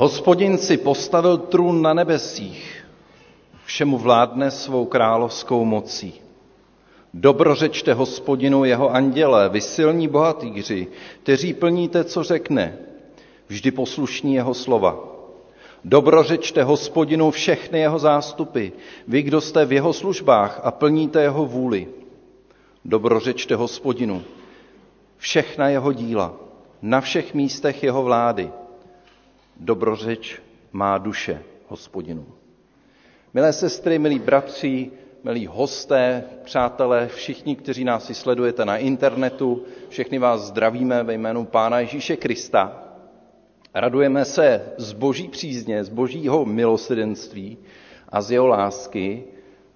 Hospodin si postavil trůn na nebesích, všemu vládne svou královskou mocí. Dobrořečte hospodinu jeho anděle, vy silní bohatýři, kteří plníte, co řekne, vždy poslušní jeho slova. Dobrořečte hospodinu všechny jeho zástupy, vy, kdo jste v jeho službách a plníte jeho vůli. Dobrořečte hospodinu všechna jeho díla, na všech místech jeho vlády. Dobrořeč má duše hospodinu. Milé sestry, milí bratři, milí hosté, přátelé, všichni, kteří nás si sledujete na internetu, všechny vás zdravíme ve jménu Pána Ježíše Krista. Radujeme se z boží přízně, z božího milosrdenství a z jeho lásky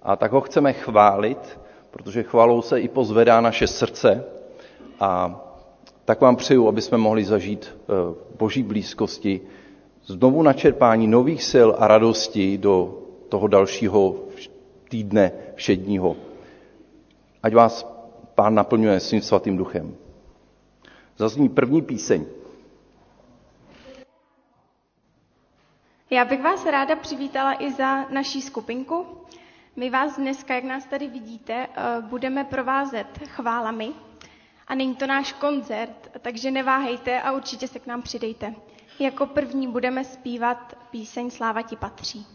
a tak ho chceme chválit, protože chvalou se i pozvedá naše srdce a tak vám přeju, aby jsme mohli zažít eh, boží blízkosti, znovu načerpání nových sil a radosti do toho dalšího týdne všedního. Ať vás Pán naplňuje svým svatým duchem. Zazní první píseň. Já bych vás ráda přivítala i za naší skupinku. My vás dneska, jak nás tady vidíte, eh, budeme provázet chválami. A není to náš koncert, takže neváhejte a určitě se k nám přidejte. Jako první budeme zpívat píseň Sláva ti patří.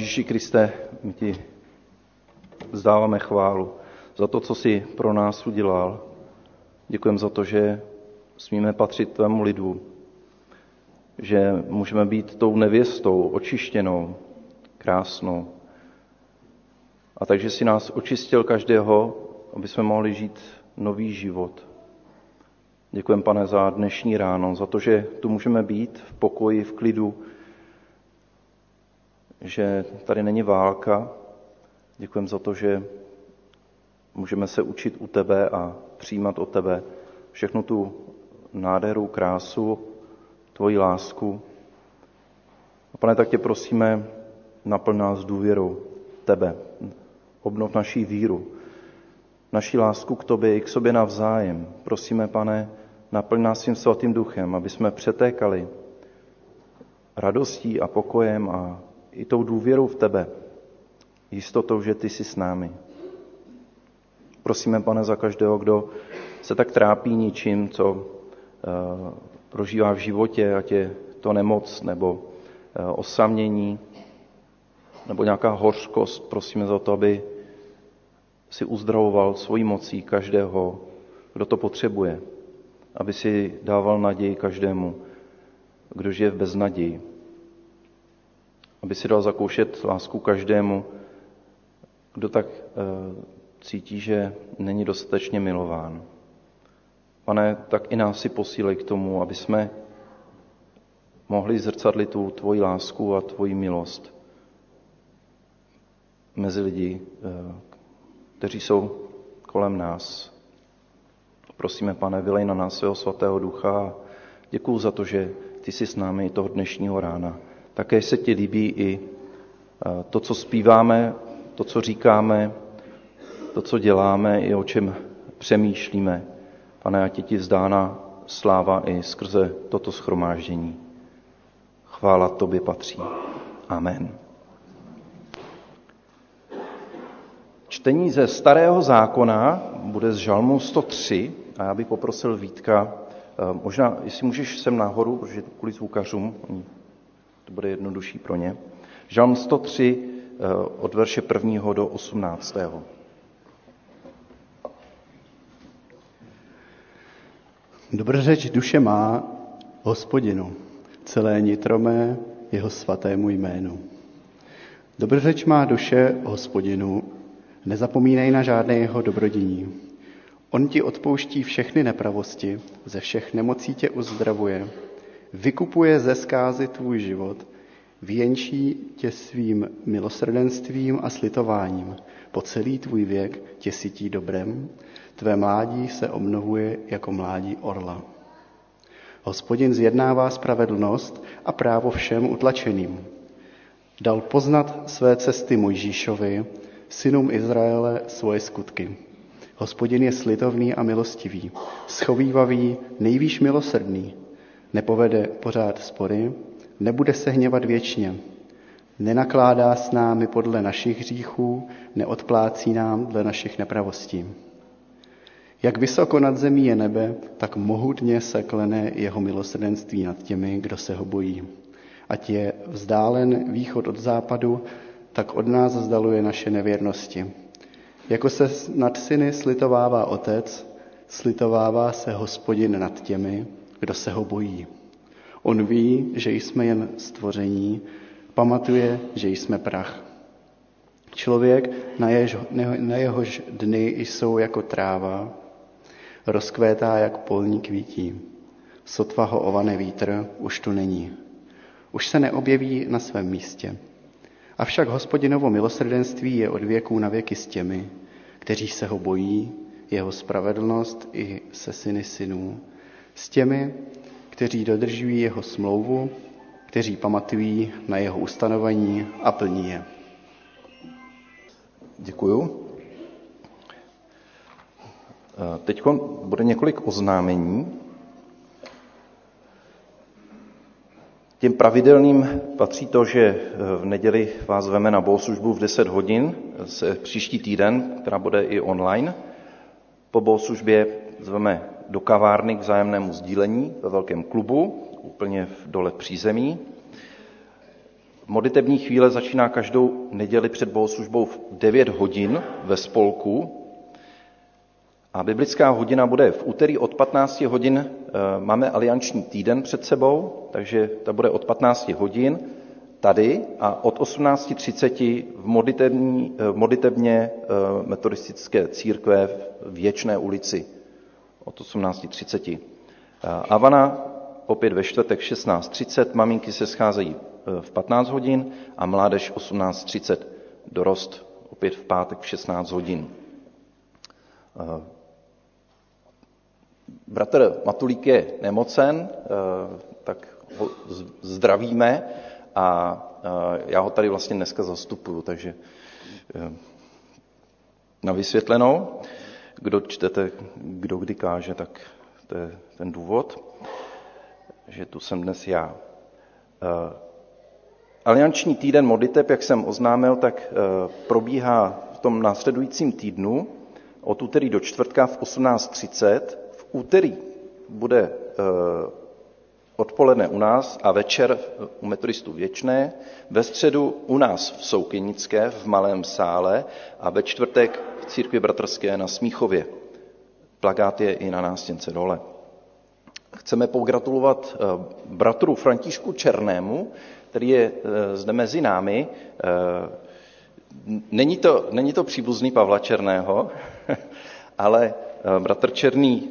Ježíši Kriste, my ti vzdáváme chválu za to, co jsi pro nás udělal. Děkujeme za to, že smíme patřit tvému lidu, že můžeme být tou nevěstou, očištěnou, krásnou. A takže si nás očistil každého, aby jsme mohli žít nový život. Děkujeme, pane, za dnešní ráno, za to, že tu můžeme být v pokoji, v klidu, že tady není válka. Děkujeme za to, že můžeme se učit u tebe a přijímat od tebe všechnu tu nádheru, krásu, tvoji lásku. A pane, tak tě prosíme, naplň nás důvěrou tebe. Obnov naší víru, naší lásku k tobě i k sobě navzájem. Prosíme, pane, naplň nás svým svatým duchem, aby jsme přetékali radostí a pokojem a i tou důvěrou v tebe, jistotou, že ty jsi s námi. Prosíme, pane, za každého, kdo se tak trápí ničím, co uh, prožívá v životě, ať je to nemoc nebo uh, osamění, nebo nějaká hořkost. Prosíme za to, aby si uzdravoval svojí mocí každého, kdo to potřebuje. Aby si dával naději každému, kdo žije v beznaději aby si dal zakoušet lásku každému, kdo tak e, cítí, že není dostatečně milován. Pane, tak i nás si posílej k tomu, aby jsme mohli zrcadlit tu tvoji lásku a tvoji milost mezi lidi, e, kteří jsou kolem nás. Prosíme, pane, vylej na nás svého svatého ducha a děkuju za to, že ty jsi s námi toho dnešního rána. Také se ti líbí i eh, to, co zpíváme, to, co říkáme, to, co děláme, i o čem přemýšlíme. Pane, ať je ti vzdána sláva i skrze toto schromáždění. Chvála tobě patří. Amen. Čtení ze Starého zákona bude z Žalmu 103 a já bych poprosil Vítka, eh, možná, jestli můžeš sem nahoru, protože kvůli zvukařům, oni to bude jednodušší pro ně. Žalm 103 eh, od verše 1. do 18. Dobrořeč duše má hospodinu, celé nitromé jeho svatému jménu. Dobrořeč má duše hospodinu, nezapomínej na žádné jeho dobrodiní. On ti odpouští všechny nepravosti, ze všech nemocí tě uzdravuje, vykupuje ze zkázy tvůj život, věnčí tě svým milosrdenstvím a slitováním. Po celý tvůj věk tě sytí dobrem, tvé mládí se obnovuje jako mládí orla. Hospodin zjednává spravedlnost a právo všem utlačeným. Dal poznat své cesty Mojžíšovi, synům Izraele svoje skutky. Hospodin je slitovný a milostivý, schovývavý, nejvýš milosrdný, nepovede pořád spory, nebude se hněvat věčně, nenakládá s námi podle našich hříchů, neodplácí nám dle našich nepravostí. Jak vysoko nad zemí je nebe, tak mohutně se klene jeho milosrdenství nad těmi, kdo se ho bojí. Ať je vzdálen východ od západu, tak od nás vzdaluje naše nevěrnosti. Jako se nad syny slitovává otec, slitovává se hospodin nad těmi, kdo se ho bojí. On ví, že jsme jen stvoření, pamatuje, že jsme prach. Člověk, na, jež, na jehož dny jsou jako tráva, rozkvétá jak polní kvítí. Sotva ho ovane vítr už tu není. Už se neobjeví na svém místě. Avšak hospodinovo milosrdenství je od věků na věky s těmi, kteří se ho bojí, jeho spravedlnost i se syny synů, s těmi, kteří dodržují jeho smlouvu, kteří pamatují na jeho ustanovení a plní je. Děkuju. Teď bude několik oznámení. Těm pravidelným patří to, že v neděli vás veme na bohoslužbu v 10 hodin se příští týden, která bude i online. Po bohoslužbě zveme do kavárny k vzájemnému sdílení ve velkém klubu, úplně v dole přízemí. Modlitební chvíle začíná každou neděli před bohoslužbou v 9 hodin ve spolku a biblická hodina bude v úterý od 15 hodin. Máme alianční týden před sebou, takže ta bude od 15 hodin tady a od 18.30 v, modlitební, v modlitebně metodistické církve v Věčné ulici od 18.30. Avana opět ve čtvrtek 16.30, maminky se scházejí v 15 hodin a mládež 18.30, dorost opět v pátek v 16 hodin. Bratr Matulík je nemocen, tak ho zdravíme a já ho tady vlastně dneska zastupuju, takže na vysvětlenou, kdo čtete, kdo kdy káže, tak to je ten důvod, že tu jsem dnes já. Alianční týden modliteb, jak jsem oznámil, tak probíhá v tom následujícím týdnu od úterý do čtvrtka v 18.30. V úterý bude odpoledne u nás a večer u metodistů Věčné, ve středu u nás v Soukynické v malém sále a ve čtvrtek v církvi bratrské na Smíchově. Plagát je i na nástěnce dole. Chceme pogratulovat bratru Františku Černému, který je zde mezi námi. Není to, není to příbuzný Pavla Černého, ale bratr Černý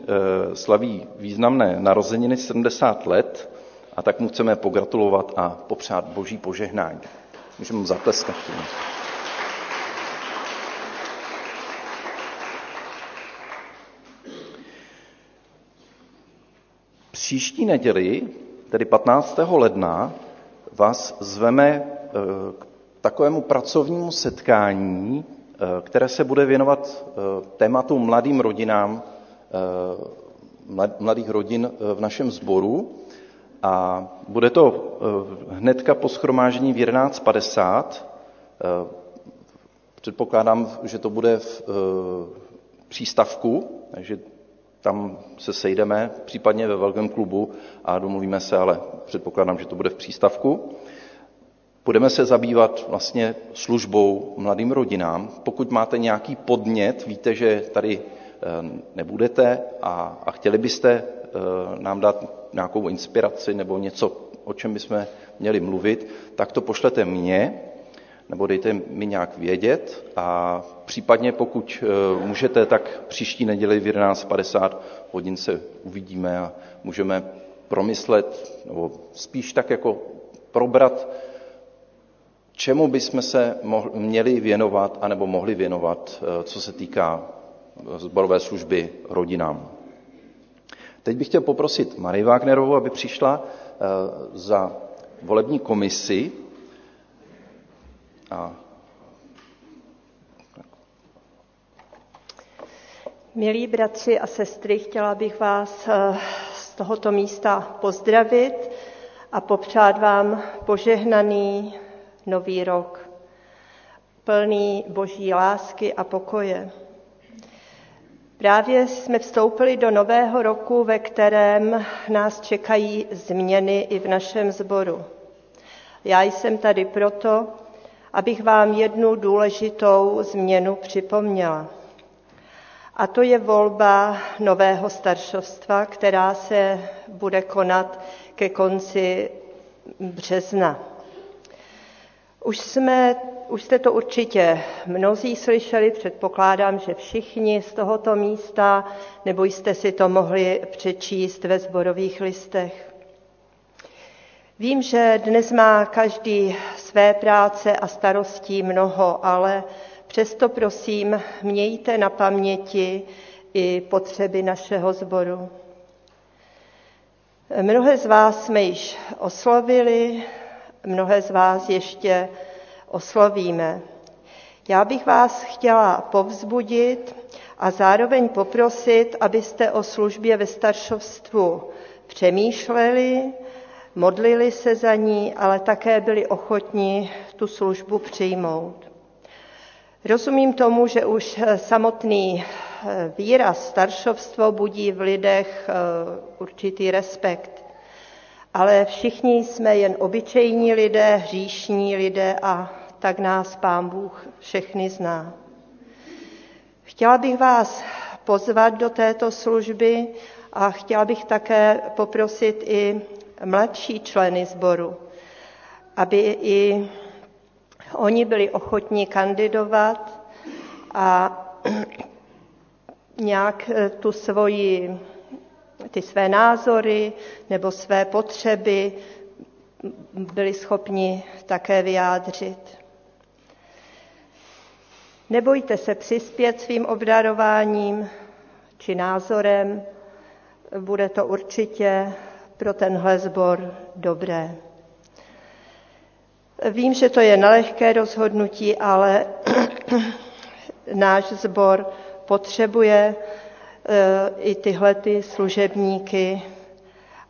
slaví významné narozeniny 70 let a tak mu chceme pogratulovat a popřát boží požehnání. Můžeme mu zatleskat. Příští neděli, tedy 15. ledna, vás zveme k takovému pracovnímu setkání, které se bude věnovat tématu mladým rodinám, mladých rodin v našem sboru. A bude to hnedka po schromáždění v 11.50. Předpokládám, že to bude v přístavku, takže tam se sejdeme, případně ve velkém klubu a domluvíme se, ale předpokládám, že to bude v přístavku. Budeme se zabývat vlastně službou mladým rodinám. Pokud máte nějaký podnět, víte, že tady nebudete a, a chtěli byste nám dát nějakou inspiraci nebo něco, o čem bychom měli mluvit, tak to pošlete mně, nebo dejte mi nějak vědět a případně pokud můžete, tak příští neděli v 11.50 hodin se uvidíme a můžeme promyslet, nebo spíš tak jako probrat, čemu bychom se mohli, měli věnovat, anebo mohli věnovat, co se týká zborové služby rodinám. Teď bych chtěl poprosit Marii Wagnerovou, aby přišla za volební komisi. A... Milí bratři a sestry, chtěla bych vás z tohoto místa pozdravit a popřát vám požehnaný nový rok, plný boží lásky a pokoje. Právě jsme vstoupili do nového roku, ve kterém nás čekají změny i v našem sboru. Já jsem tady proto, abych vám jednu důležitou změnu připomněla. A to je volba nového staršovstva, která se bude konat ke konci března. Už, jsme, už jste to určitě mnozí slyšeli, předpokládám, že všichni z tohoto místa, nebo jste si to mohli přečíst ve zborových listech. Vím, že dnes má každý své práce a starostí mnoho, ale přesto prosím, mějte na paměti i potřeby našeho sboru. Mnohé z vás jsme již oslovili, mnohé z vás ještě oslovíme. Já bych vás chtěla povzbudit a zároveň poprosit, abyste o službě ve staršovstvu přemýšleli, modlili se za ní, ale také byli ochotni tu službu přijmout. Rozumím tomu, že už samotný výraz staršovstvo budí v lidech určitý respekt. Ale všichni jsme jen obyčejní lidé, hříšní lidé a tak nás Pán Bůh všechny zná. Chtěla bych vás pozvat do této služby a chtěla bych také poprosit i mladší členy sboru, aby i oni byli ochotní kandidovat a nějak tu svoji, ty své názory nebo své potřeby byli schopni také vyjádřit. Nebojte se přispět svým obdarováním či názorem, bude to určitě pro tenhle sbor dobré. Vím, že to je nelehké rozhodnutí, ale náš sbor potřebuje i tyhle ty služebníky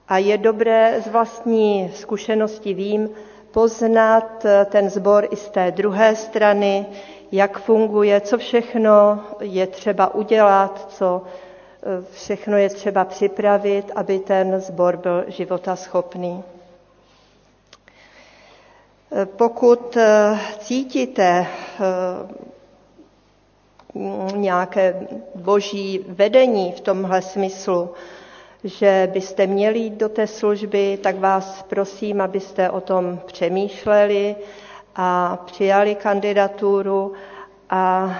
a je dobré z vlastní zkušenosti vím poznat eh, ten sbor i z té druhé strany, jak funguje, co všechno je třeba udělat, co eh, všechno je třeba připravit, aby ten sbor byl života schopný. Pokud cítíte nějaké boží vedení v tomhle smyslu, že byste měli jít do té služby, tak vás prosím, abyste o tom přemýšleli a přijali kandidaturu a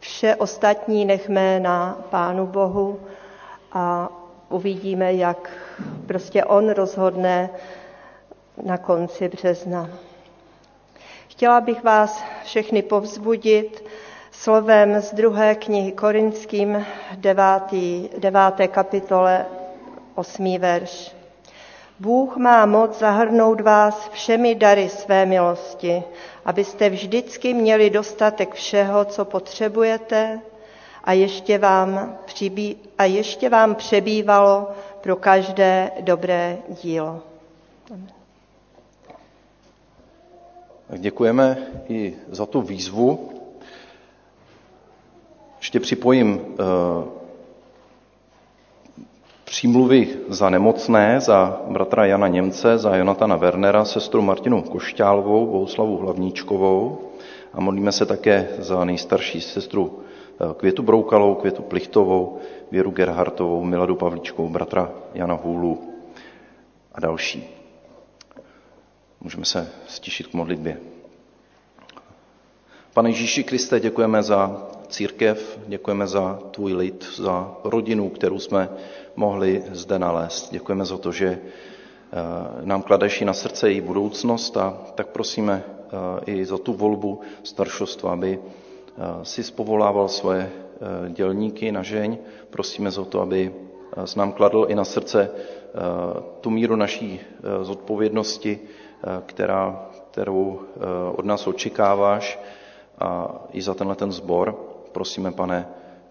vše ostatní nechme na Pánu Bohu a uvidíme, jak prostě On rozhodne na konci března. Chtěla bych vás všechny povzbudit, slovem z druhé knihy Korinským, devátý, deváté kapitole, osmý verš. Bůh má moc zahrnout vás všemi dary své milosti, abyste vždycky měli dostatek všeho, co potřebujete a ještě vám, přibý, a ještě vám přebývalo pro každé dobré dílo. Děkujeme i za tu výzvu, ještě připojím eh, přímluvy za nemocné, za bratra Jana Němce, za Jonatana Wernera, sestru Martinu Košťálovou, Bohuslavu Hlavníčkovou a modlíme se také za nejstarší sestru eh, Květu Broukalou, Květu Plichtovou, Věru Gerhartovou, Miladu Pavlíčkovou, bratra Jana Hůlu a další. Můžeme se stišit k modlitbě. Pane Ježíši Kriste, děkujeme za církev, děkujeme za tvůj lid, za rodinu, kterou jsme mohli zde nalézt. Děkujeme za to, že eh, nám kladeš i na srdce její budoucnost a tak prosíme eh, i za tu volbu staršostva, aby eh, si spovolával svoje dělníky na žeň. Prosíme za to, aby s nám kladl i na srdce tu míru naší zodpovědnosti, která, kterou od nás očekáváš a i za tenhle ten zbor. Prosíme, pane,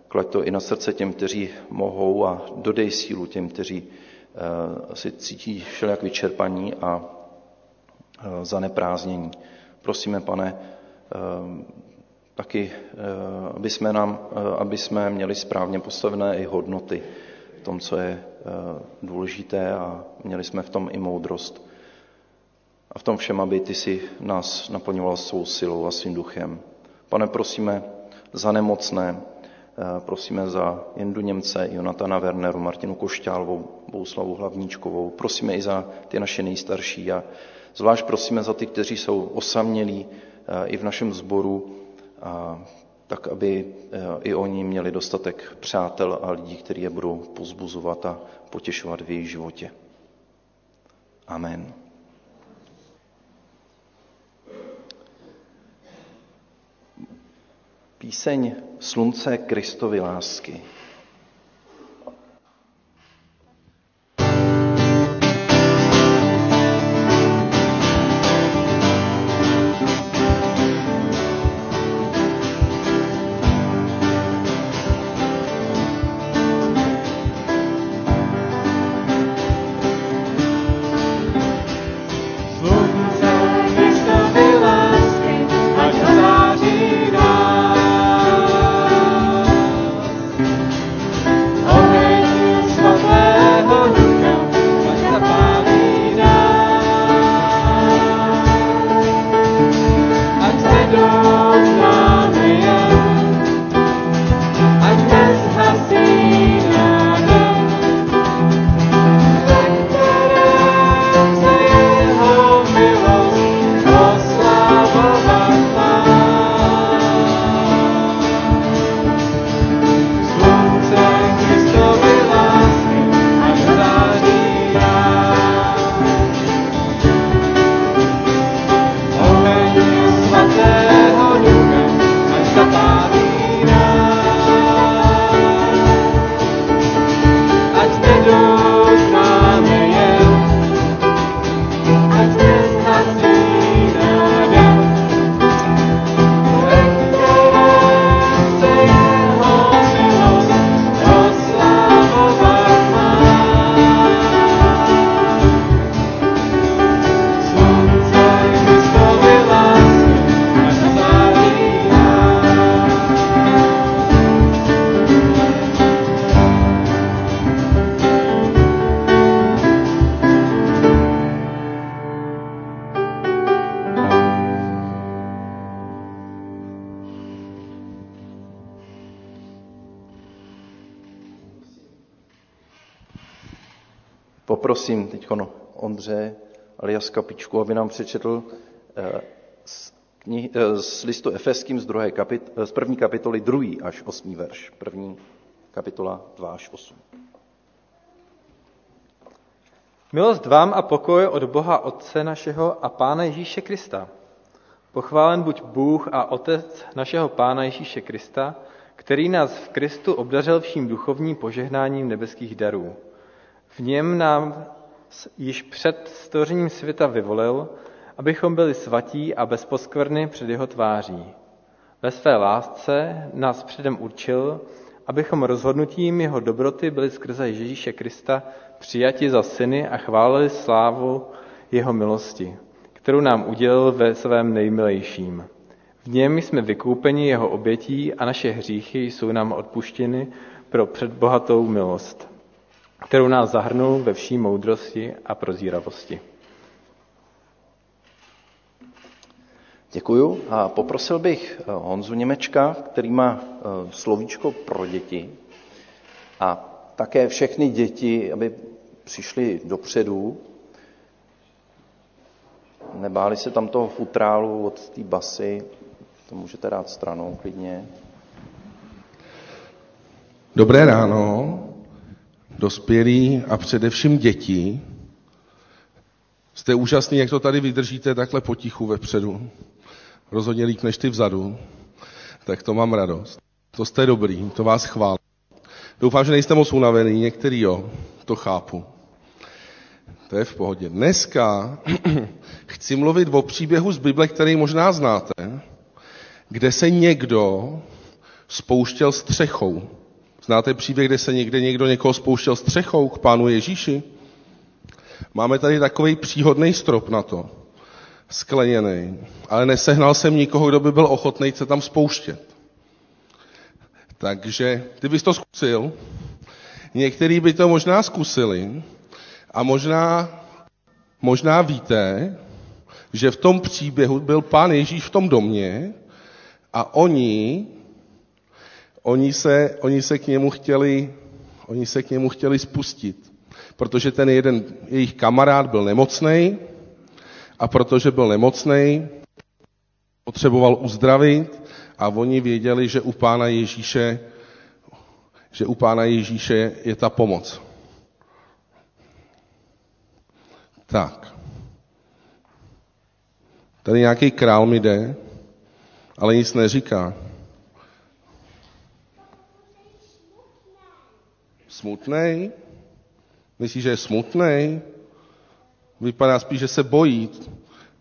klaď to i na srdce těm, kteří mohou a dodej sílu těm, kteří uh, si cítí všelijak vyčerpaní a uh, zaneprázdnění. Prosíme, pane, uh, taky, aby jsme, nám, aby jsme měli správně postavené i hodnoty v tom, co je důležité a měli jsme v tom i moudrost. A v tom všem, aby ty si nás naplňoval svou silou a svým duchem. Pane, prosíme za nemocné, eh, prosíme za Jendu Němce, Jonatana Werneru, Martinu Košťálovou, Bouslavu Hlavníčkovou, prosíme i za ty naše nejstarší a zvlášť prosíme za ty, kteří jsou osamělí eh, i v našem sboru, tak aby eh, i oni měli dostatek přátel a lidí, kteří je budou pozbuzovat a potěšovat v jejich životě. Amen. Píseň Slunce Kristovy lásky. Ondře alias Kapičku, aby nám přečetl eh, z, knihy, eh, z listu Efeským z, druhé kapit, z první kapitoly druhý až osmý verš. První kapitola 2 až 8. Milost vám a pokoj od Boha Otce našeho a Pána Ježíše Krista. Pochválen buď Bůh a Otec našeho Pána Ježíše Krista, který nás v Kristu obdařil vším duchovním požehnáním nebeských darů. V něm nám již před stvořením světa vyvolil, abychom byli svatí a bezposkvrny před jeho tváří. Ve své lásce nás předem určil, abychom rozhodnutím jeho dobroty byli skrze Ježíše Krista přijati za syny a chválili slávu jeho milosti, kterou nám udělil ve svém nejmilejším. V něm jsme vykoupeni jeho obětí a naše hříchy jsou nám odpuštěny pro předbohatou milost, kterou nás zahrnul ve vší moudrosti a prozíravosti. Děkuju a poprosil bych eh, Honzu Němečka, který má eh, slovíčko pro děti a také všechny děti, aby přišli dopředu, nebáli se tam toho futrálu od té basy, to můžete dát stranou klidně. Dobré ráno, dospělí a především děti. Jste úžasný, jak to tady vydržíte takhle potichu vepředu. Rozhodně líp než ty vzadu. Tak to mám radost. To jste dobrý, to vás chválím. Doufám, že nejste moc unavený, některý jo, to chápu. To je v pohodě. Dneska chci mluvit o příběhu z Bible, který možná znáte, kde se někdo spouštěl střechou. Znáte příběh, kde se někde někdo někoho spouštěl střechou k pánu Ježíši? Máme tady takový příhodný strop na to, skleněný, ale nesehnal jsem nikoho, kdo by byl ochotný se tam spouštět. Takže ty bys to zkusil, některý by to možná zkusili a možná, možná víte, že v tom příběhu byl pán Ježíš v tom domě a oni, oni se, oni se k němu chtěli, oni se k němu chtěli spustit, protože ten jeden jejich kamarád byl nemocný a protože byl nemocný, potřeboval uzdravit a oni věděli, že u pána Ježíše, že u pána Ježíše je ta pomoc. Tak. Tady nějaký král mi jde, ale nic neříká. Smutnej? Myslíš, že je smutnej? Vypadá spíš, že se bojí.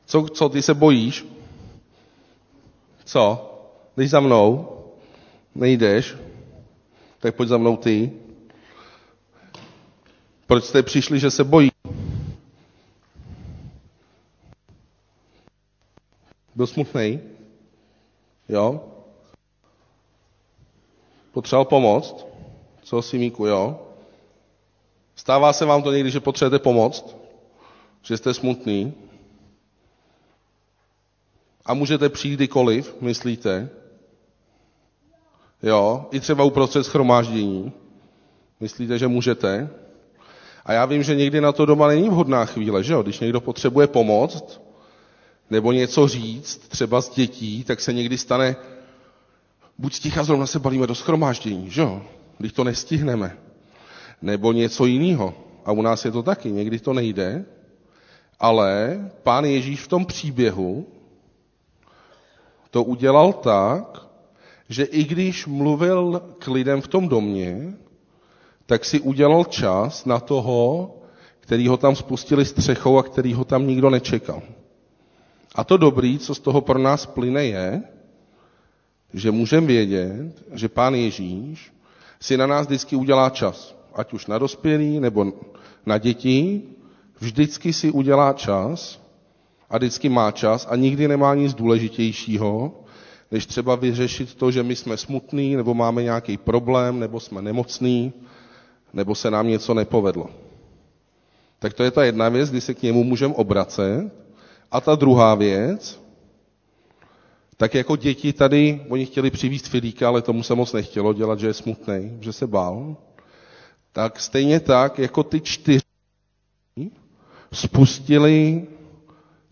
Co, co ty se bojíš? Co? Jdeš za mnou? Nejdeš? Tak pojď za mnou ty. Proč jste přišli, že se bojí? Byl smutný? Jo? Potřeboval pomoct? Co si míku, jo? Stává se vám to někdy, že potřebujete pomoct? Že jste smutný? A můžete přijít kdykoliv, myslíte? Jo, i třeba uprostřed schromáždění. Myslíte, že můžete? A já vím, že někdy na to doma není vhodná chvíle, že jo? Když někdo potřebuje pomoct, nebo něco říct, třeba z dětí, tak se někdy stane, buď sticha, zrovna se balíme do schromáždění, že jo? Když to nestihneme. Nebo něco jiného. A u nás je to taky, někdy to nejde. Ale pán Ježíš v tom příběhu to udělal tak, že i když mluvil k lidem v tom domě, tak si udělal čas na toho, který ho tam spustili střechou a který ho tam nikdo nečekal. A to dobrý, co z toho pro nás plyne, je, že můžeme vědět, že Pán Ježíš si na nás vždycky udělá čas. Ať už na dospělí nebo na děti, vždycky si udělá čas a vždycky má čas a nikdy nemá nic důležitějšího, než třeba vyřešit to, že my jsme smutní, nebo máme nějaký problém, nebo jsme nemocní, nebo se nám něco nepovedlo. Tak to je ta jedna věc, kdy se k němu můžeme obracet. A ta druhá věc, tak jako děti tady, oni chtěli přivízt Filíka, ale tomu se moc nechtělo dělat, že je smutný, že se bál. Tak stejně tak, jako ty čtyři spustili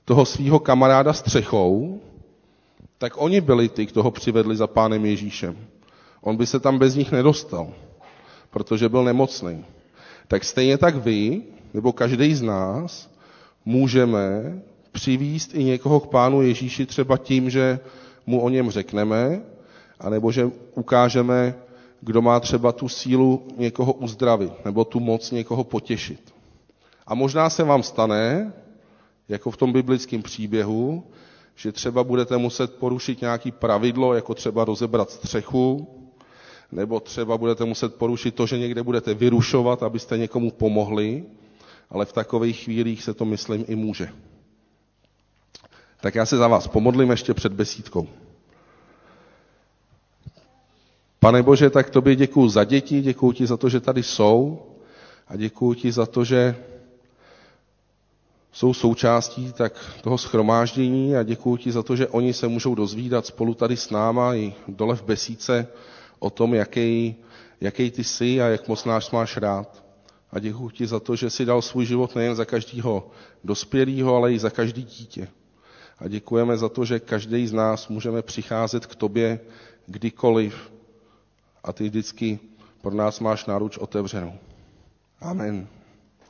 toho svého kamaráda střechou, tak oni byli ty, kdo ho přivedli za pánem Ježíšem. On by se tam bez nich nedostal, protože byl nemocný. Tak stejně tak vy, nebo každý z nás, můžeme přivíst i někoho k pánu Ježíši třeba tím, že mu o něm řekneme, anebo že ukážeme, kdo má třeba tu sílu někoho uzdravit, nebo tu moc někoho potěšit. A možná se vám stane, jako v tom biblickém příběhu, že třeba budete muset porušit nějaký pravidlo, jako třeba rozebrat střechu, nebo třeba budete muset porušit to, že někde budete vyrušovat, abyste někomu pomohli, ale v takových chvílích se to, myslím, i může. Tak já se za vás pomodlím ještě před besídkou. Pane Bože, tak tobě děkuji za děti, děkuji ti za to, že tady jsou a děkuji ti za to, že jsou součástí tak toho schromáždění a děkuji ti za to, že oni se můžou dozvídat spolu tady s náma i dole v besíce o tom, jaký, jaký ty jsi a jak moc náš máš rád. A děkuji ti za to, že jsi dal svůj život nejen za každého dospělého, ale i za každý dítě. A děkujeme za to, že každý z nás můžeme přicházet k tobě kdykoliv a ty vždycky pro nás máš náruč otevřenou. Amen.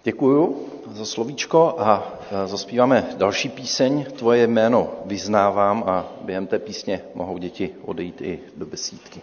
Děkuju za slovíčko a zaspíváme další píseň. Tvoje jméno vyznávám a během té písně mohou děti odejít i do besídky.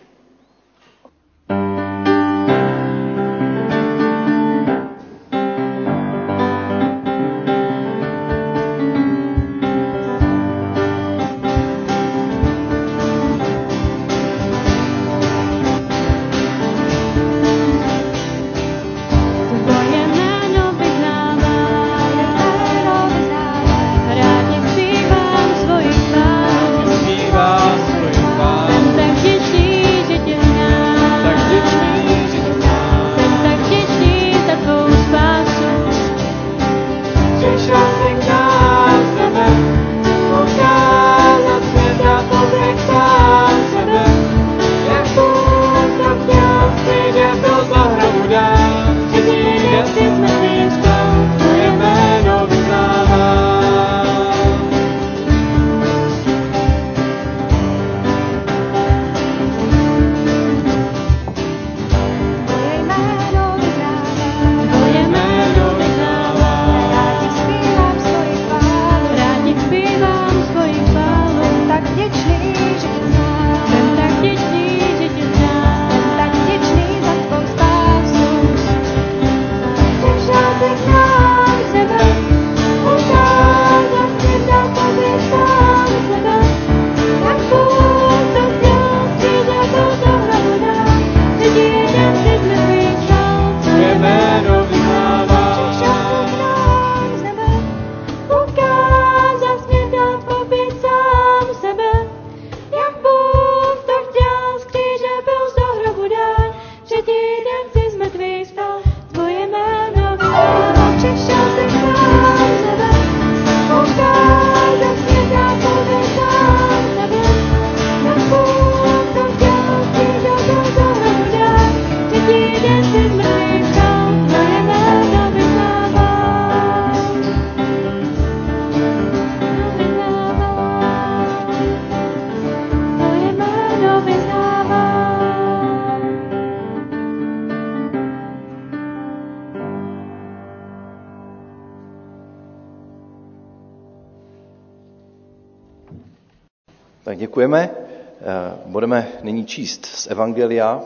Děkujeme. Eh, budeme nyní číst z Evangelia.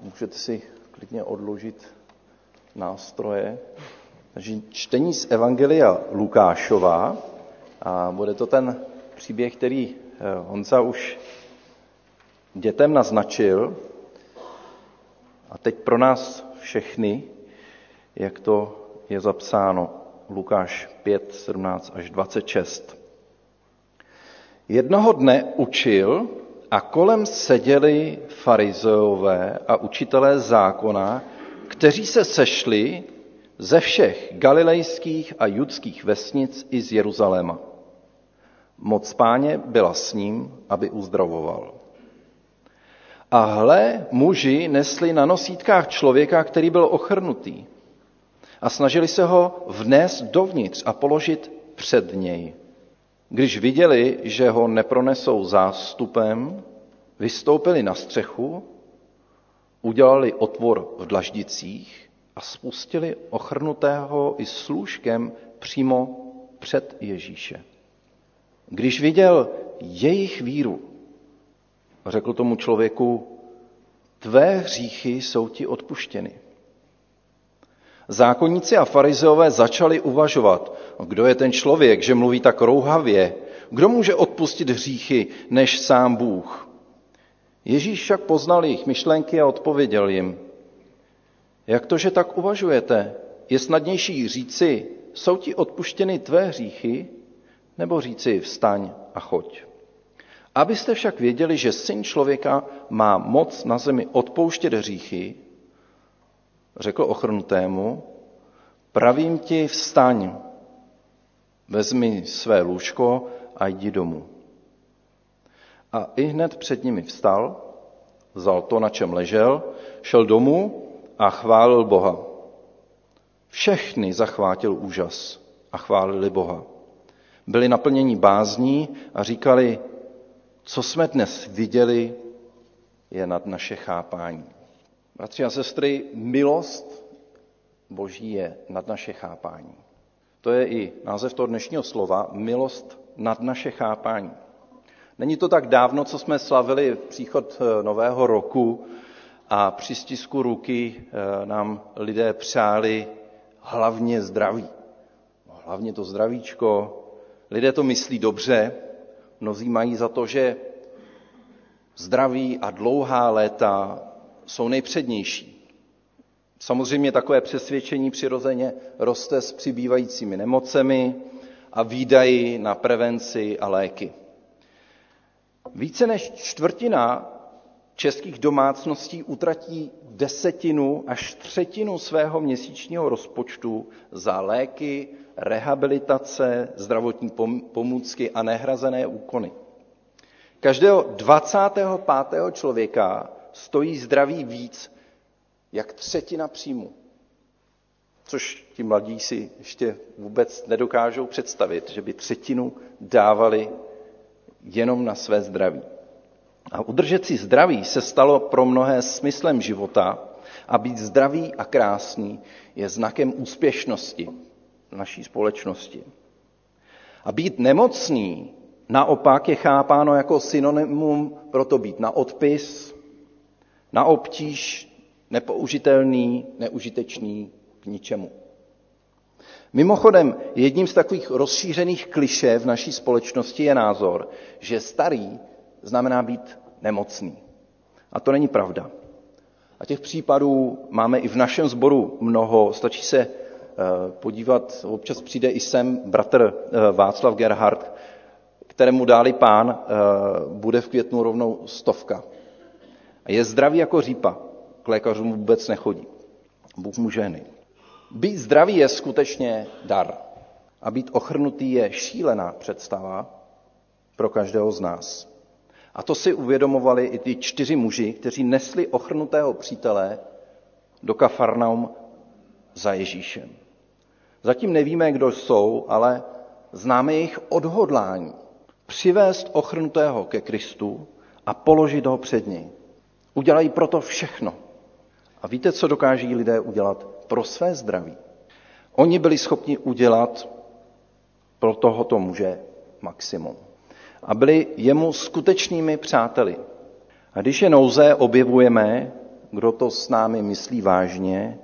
Můžete si klidně odložit nástroje. Takže čtení z Evangelia Lukášova. A bude to ten příběh, který eh, Honza už dětem naznačil. A teď pro nás všechny, jak to je zapsáno. Lukáš 5, 17 až 26. Jednoho dne učil a kolem seděli farizeové a učitelé zákona, kteří se sešli ze všech galilejských a judských vesnic i z Jeruzaléma. Moc páně byla s ním, aby uzdravoval. A hle, muži nesli na nosítkách člověka, který byl ochrnutý. a snažili se ho vnést dovnitř a položit před něj. Když viděli, že ho nepronesou zástupem, vystoupili na střechu, udělali otvor v dlaždicích a spustili ochrnutého i s lůžkem přímo před Ježíše. Když viděl jejich víru, řekl tomu člověku, tvé hříchy jsou ti odpuštěny. Zákonníci a farizeové začali uvažovat, kdo je ten člověk, že mluví tak rouhavě, kdo může odpustit hříchy než sám Bůh. Ježíš však poznal jejich myšlenky a odpověděl jim, jak to, že tak uvažujete? Je snadnější říci, jsou ti odpuštěny tvé hříchy, nebo říci vstaň a choď. Abyste však věděli, že syn člověka má moc na zemi odpouštět hříchy, řekl ochrnutému, pravím ti vstaň, vezmi své lůžko a jdi domů. A i hned před nimi vstal, vzal to, na čem ležel, šel domů a chválil Boha. Všechny zachvátil úžas a chválili Boha. Byli naplněni bázní a říkali, co jsme dnes viděli, je nad naše chápání. Bratři a sestry, milost Boží je nad naše chápání. To je i název toho dnešního slova, milost nad naše chápání. Není to tak dávno, co jsme slavili příchod eh, nového roku a při stisku ruky eh, nám lidé přáli hlavně zdraví. No, hlavně to zdravíčko. Lidé to myslí dobře, mnozí mají za to, že zdraví a dlouhá léta jsou nejpřednější. Samozřejmě takové přesvědčení přirozeně roste s přibývajícími nemocemi a výdaji na prevenci a léky. Více než čtvrtina českých domácností utratí desetinu až třetinu svého měsíčního rozpočtu za léky, rehabilitace, zdravotní pomůcky a nehrazené úkony. Každého 25. člověka stojí zdraví víc jak třetina příjmu. Což ti mladí si ještě vůbec nedokážou představit, že by třetinu dávali jenom na své zdraví. A udržet si zdraví se stalo pro mnohé smyslem života a být zdravý a krásný je znakem úspěšnosti naší společnosti. A být nemocný naopak je chápáno jako synonymum pro to být na odpis, na obtíž, nepoužitelný, neužitečný k ničemu. Mimochodem, jedním z takových rozšířených kliše v naší společnosti je názor, že starý znamená být nemocný. A to není pravda. A těch případů máme i v našem sboru mnoho. Stačí se eh, podívat, občas přijde i sem bratr eh, Václav Gerhard, kterému dáli pán, eh, bude v květnu rovnou stovka. A je zdravý jako řípa. K lékařům vůbec nechodí. Bůh mu žehny. Být zdravý je skutečně dar. A být ochrnutý je šílená představa pro každého z nás. A to si uvědomovali i ty čtyři muži, kteří nesli ochrnutého přítele do Kafarnaum za Ježíšem. Zatím nevíme, kdo jsou, ale známe jejich odhodlání přivést ochrnutého ke Kristu a položit ho před něj. Udělají proto všechno. A víte, co dokáží lidé udělat pro své zdraví? Oni byli schopni udělat pro tohoto muže maximum. A byli jemu skutečnými přáteli. A když je nouze, objevujeme, kdo to s námi myslí vážně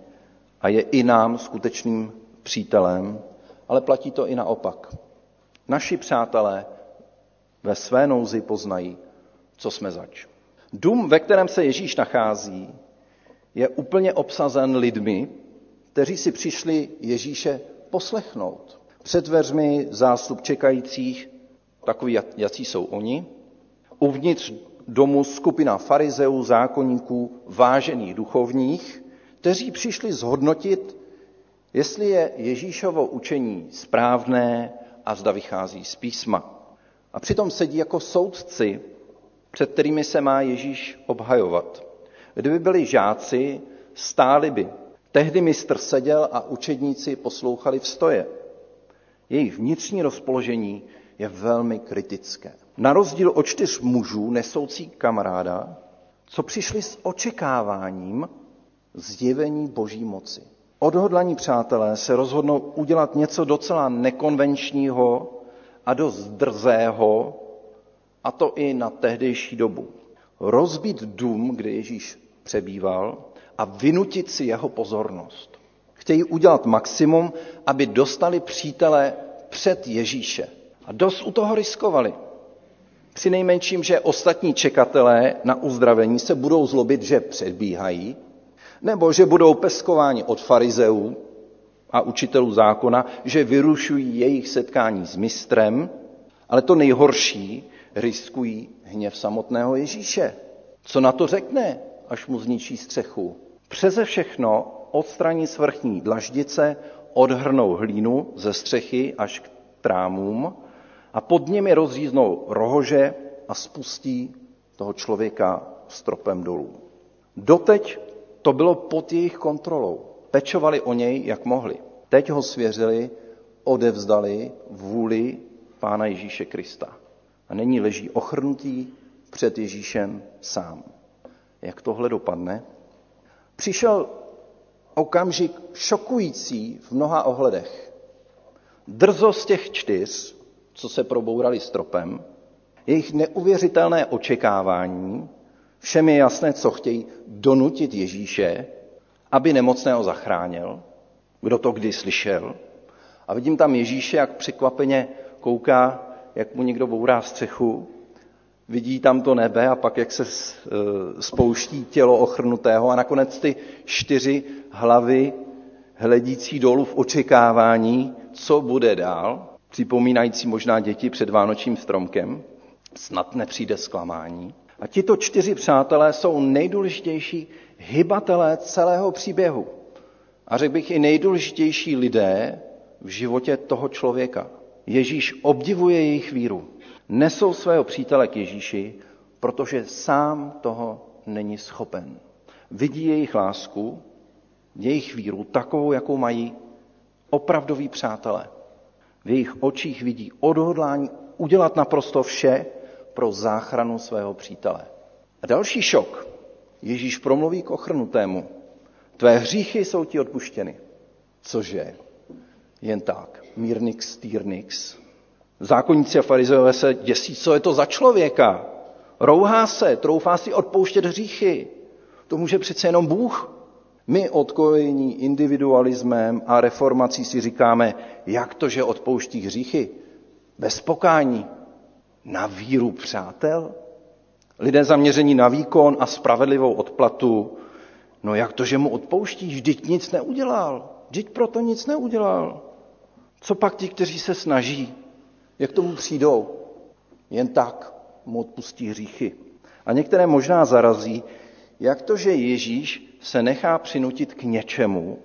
a je i nám skutečným přítelem, ale platí to i naopak. Naši přátelé ve své nouzi poznají, co jsme zač. Dům, ve kterém se Ježíš nachází, je úplně obsazen lidmi, kteří si přišli Ježíše poslechnout. Před dveřmi zástup čekajících, takový, jací jsou oni. Uvnitř domu skupina farizeů, zákonníků, vážených duchovních, kteří přišli zhodnotit, jestli je Ježíšovo učení správné a zda vychází z písma. A přitom sedí jako soudci, před kterými se má Ježíš obhajovat. Kdyby byli žáci, stáli by Tehdy mistr seděl a učedníci poslouchali v stoje. Jejich vnitřní rozpoložení je velmi kritické. Na rozdíl od čtyř mužů nesoucí kamaráda, co přišli s očekáváním zjevení boží moci. Odhodlaní přátelé se rozhodnou udělat něco docela nekonvenčního a dost drzého, a to i na tehdejší dobu. Rozbít dům, kde Ježíš přebýval a vynutit si jeho pozornost. Chtějí udělat maximum, aby dostali přítele před Ježíše. A dost u toho riskovali. Při nejmenším, že ostatní čekatelé na uzdravení se budou zlobit, že předbíhají, nebo že budou peskováni od farizeů a učitelů zákona, že vyrušují jejich setkání s mistrem, ale to nejhorší, riskují hněv samotného Ježíše. Co na to řekne, až mu zničí střechu? Přeze všechno odstraní svrchní dlaždice, odhrnou hlínu ze střechy až k trámům a pod nimi rozříznou rohože a spustí toho člověka stropem dolů. Doteď to bylo pod jejich kontrolou. Pečovali o něj, jak mohli. Teď ho svěřili, odevzdali vůli Pána Ježíše Krista. A nyní leží ochrnutý před Ježíšem sám. Jak tohle dopadne? Přišel okamžik šokující v mnoha ohledech. Drzost těch čtyř, co se probourali stropem, jejich neuvěřitelné očekávání, všem je jasné, co chtějí donutit Ježíše, aby nemocného zachránil. Kdo to kdy slyšel? A vidím tam Ježíše, jak překvapeně kouká, jak mu někdo bourá střechu, vidí tam to nebe a pak, jak se eh, spouští tělo ochrnutého a nakonec ty čtyři hlavy hledící dolů v očekávání, co bude dál, připomínající možná děti před Vánočním stromkem, snad nepřijde zklamání. A tito čtyři přátelé jsou nejdůležitější hybatelé celého příběhu. A řekl bych i nejdůležitější lidé v životě toho člověka. Ježíš obdivuje jejich víru. Nesou svého přítele k Ježíši, protože sám toho není schopen. Vidí jejich lásku, jejich víru takovou, jakou mají opravdoví přátelé. V jejich očích vidí odhodlání udělat naprosto vše pro záchranu svého přítele. A další šok. Ježíš promluví k ochrnutému. Tvé hříchy jsou ti odpuštěny. Cože? Jen tak. Mírnix, týrnix. Zákonníci a farizeové se děsí, co je to za člověka. Rouhá se, troufá si odpouštět hříchy. To může přece jenom Bůh. My odkojení individualismem a reformací si říkáme, jak to, že odpouští hříchy? Bez pokání. Na víru přátel? Lidé zaměření na výkon a spravedlivou odplatu. No jak to, že mu odpouštíš? Vždyť nic neudělal. Vždyť proto nic neudělal. Co pak ti, kteří se snaží? Jak tomu přijdou? Jen tak mu odpustí hříchy. A některé možná zarazí, jak to, že Ježíš se nechá přinutit k něčemu,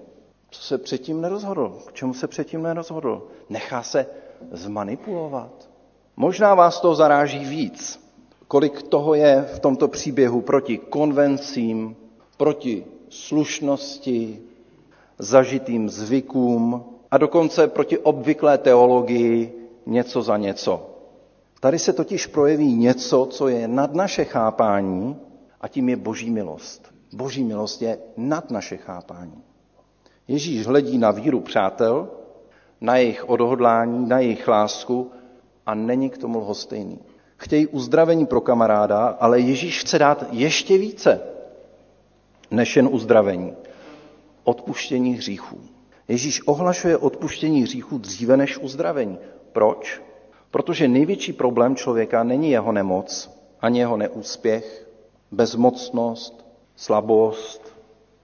co se předtím nerozhodl, k čemu se předtím nerozhodl. Nechá se zmanipulovat. Možná vás to zaráží víc, kolik toho je v tomto příběhu proti konvencím, proti slušnosti, zažitým zvykům a dokonce proti obvyklé teologii něco za něco. Tady se totiž projeví něco, co je nad naše chápání a tím je boží milost. Boží milost je nad naše chápání. Ježíš hledí na víru přátel, na jejich odhodlání, na jejich lásku a není k tomu lhostejný. Chtějí uzdravení pro kamaráda, ale Ježíš chce dát ještě více než jen uzdravení. Odpuštění hříchů. Ježíš ohlašuje odpuštění hříchů dříve než uzdravení. Proč? Protože největší problém člověka není jeho nemoc, ani jeho neúspěch, bezmocnost, slabost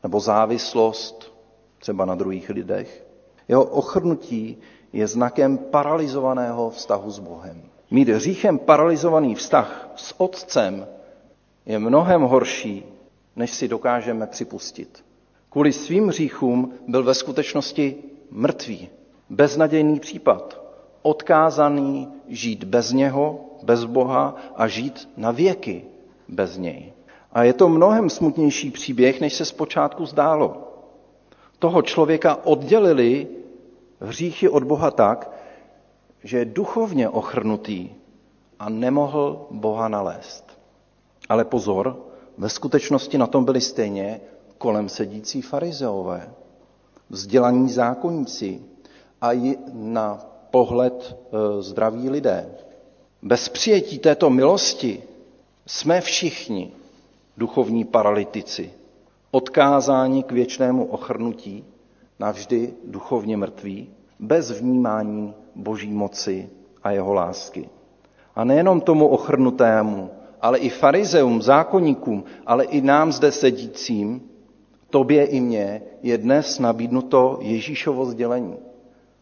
nebo závislost třeba na druhých lidech. Jeho ochrnutí je znakem paralizovaného vztahu s Bohem. Mít hříchem paralizovaný vztah s Otcem je mnohem horší, než si dokážeme připustit. Kvůli svým hříchům byl ve skutečnosti mrtvý, beznadějný případ, odkázaný žít bez něho, bez Boha a žít na věky bez něj. A je to mnohem smutnější příběh, než se zpočátku zdálo. toho člověka oddělili hříchy od Boha tak, že je duchovně ochrnutý a nemohl Boha nalézt. Ale pozor, ve skutečnosti na tom byli stejně kolem sedící farizeové, vzdělaní zákonníci a i na pohled e, zdraví lidé. Bez přijetí této milosti jsme všichni duchovní paralytici, odkázáni k věčnému ochrnutí, navždy duchovně mrtví, bez vnímání boží moci a jeho lásky. A nejenom tomu ochrnutému, ale i farizeum, zákonníkům, ale i nám zde sedícím, tobě i mně, je dnes nabídnuto Ježíšovo sdělení.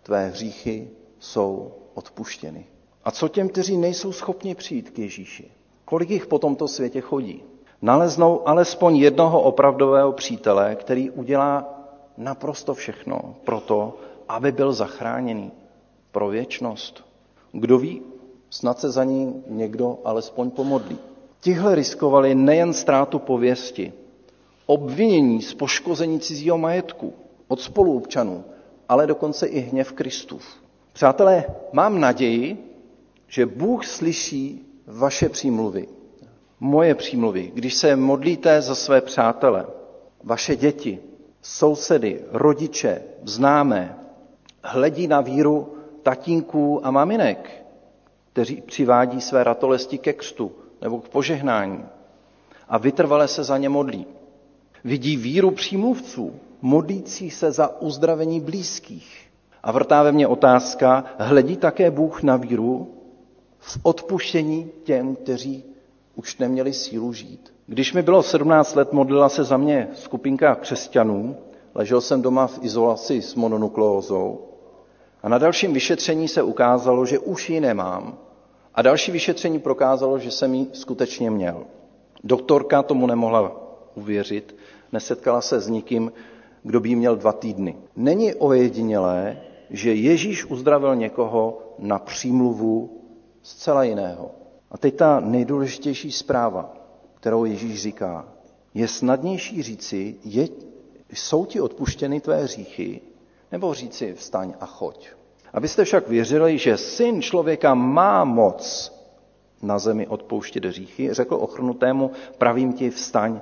Tvé hříchy jsou odpuštěny. A co těm, kteří nejsou schopni přijít k Ježíši? Kolik jich po tomto světě chodí? Naleznou alespoň jednoho opravdového přítele, který udělá naprosto všechno pro to, aby byl zachráněný pro věčnost. Kdo ví, snad se za ní někdo alespoň pomodlí. Tihle riskovali nejen ztrátu pověsti, obvinění z poškození cizího majetku od spoluobčanů, ale dokonce i hněv Kristův. Přátelé, mám naději, že Bůh slyší vaše přímluvy, moje přímluvy, když se modlíte za své přátele, vaše děti, sousedy, rodiče, známé, hledí na víru tatínků a maminek, kteří přivádí své ratolesti ke křtu nebo k požehnání a vytrvale se za ně modlí. Vidí víru přímluvců, modlící se za uzdravení blízkých. A vrtá ve mně otázka, hledí také Bůh na víru v odpuštění těm, kteří už neměli sílu žít. Když mi bylo 17 let, modlila se za mě skupinka křesťanů, ležel jsem doma v izolaci s mononukleózou a na dalším vyšetření se ukázalo, že už ji nemám a další vyšetření prokázalo, že jsem ji skutečně měl. Doktorka tomu nemohla uvěřit, nesetkala se s nikým, kdo by jí měl dva týdny. Není ojedinělé, že Ježíš uzdravil někoho na přímluvu zcela jiného. A teď ta nejdůležitější zpráva, kterou Ježíš říká. Je snadnější říci, je, jsou ti odpuštěny tvé hříchy, nebo říci vstaň a choď. Abyste však věřili, že syn člověka má moc na zemi odpouštět hříchy, řekl ochrnutému, pravím ti, vstaň,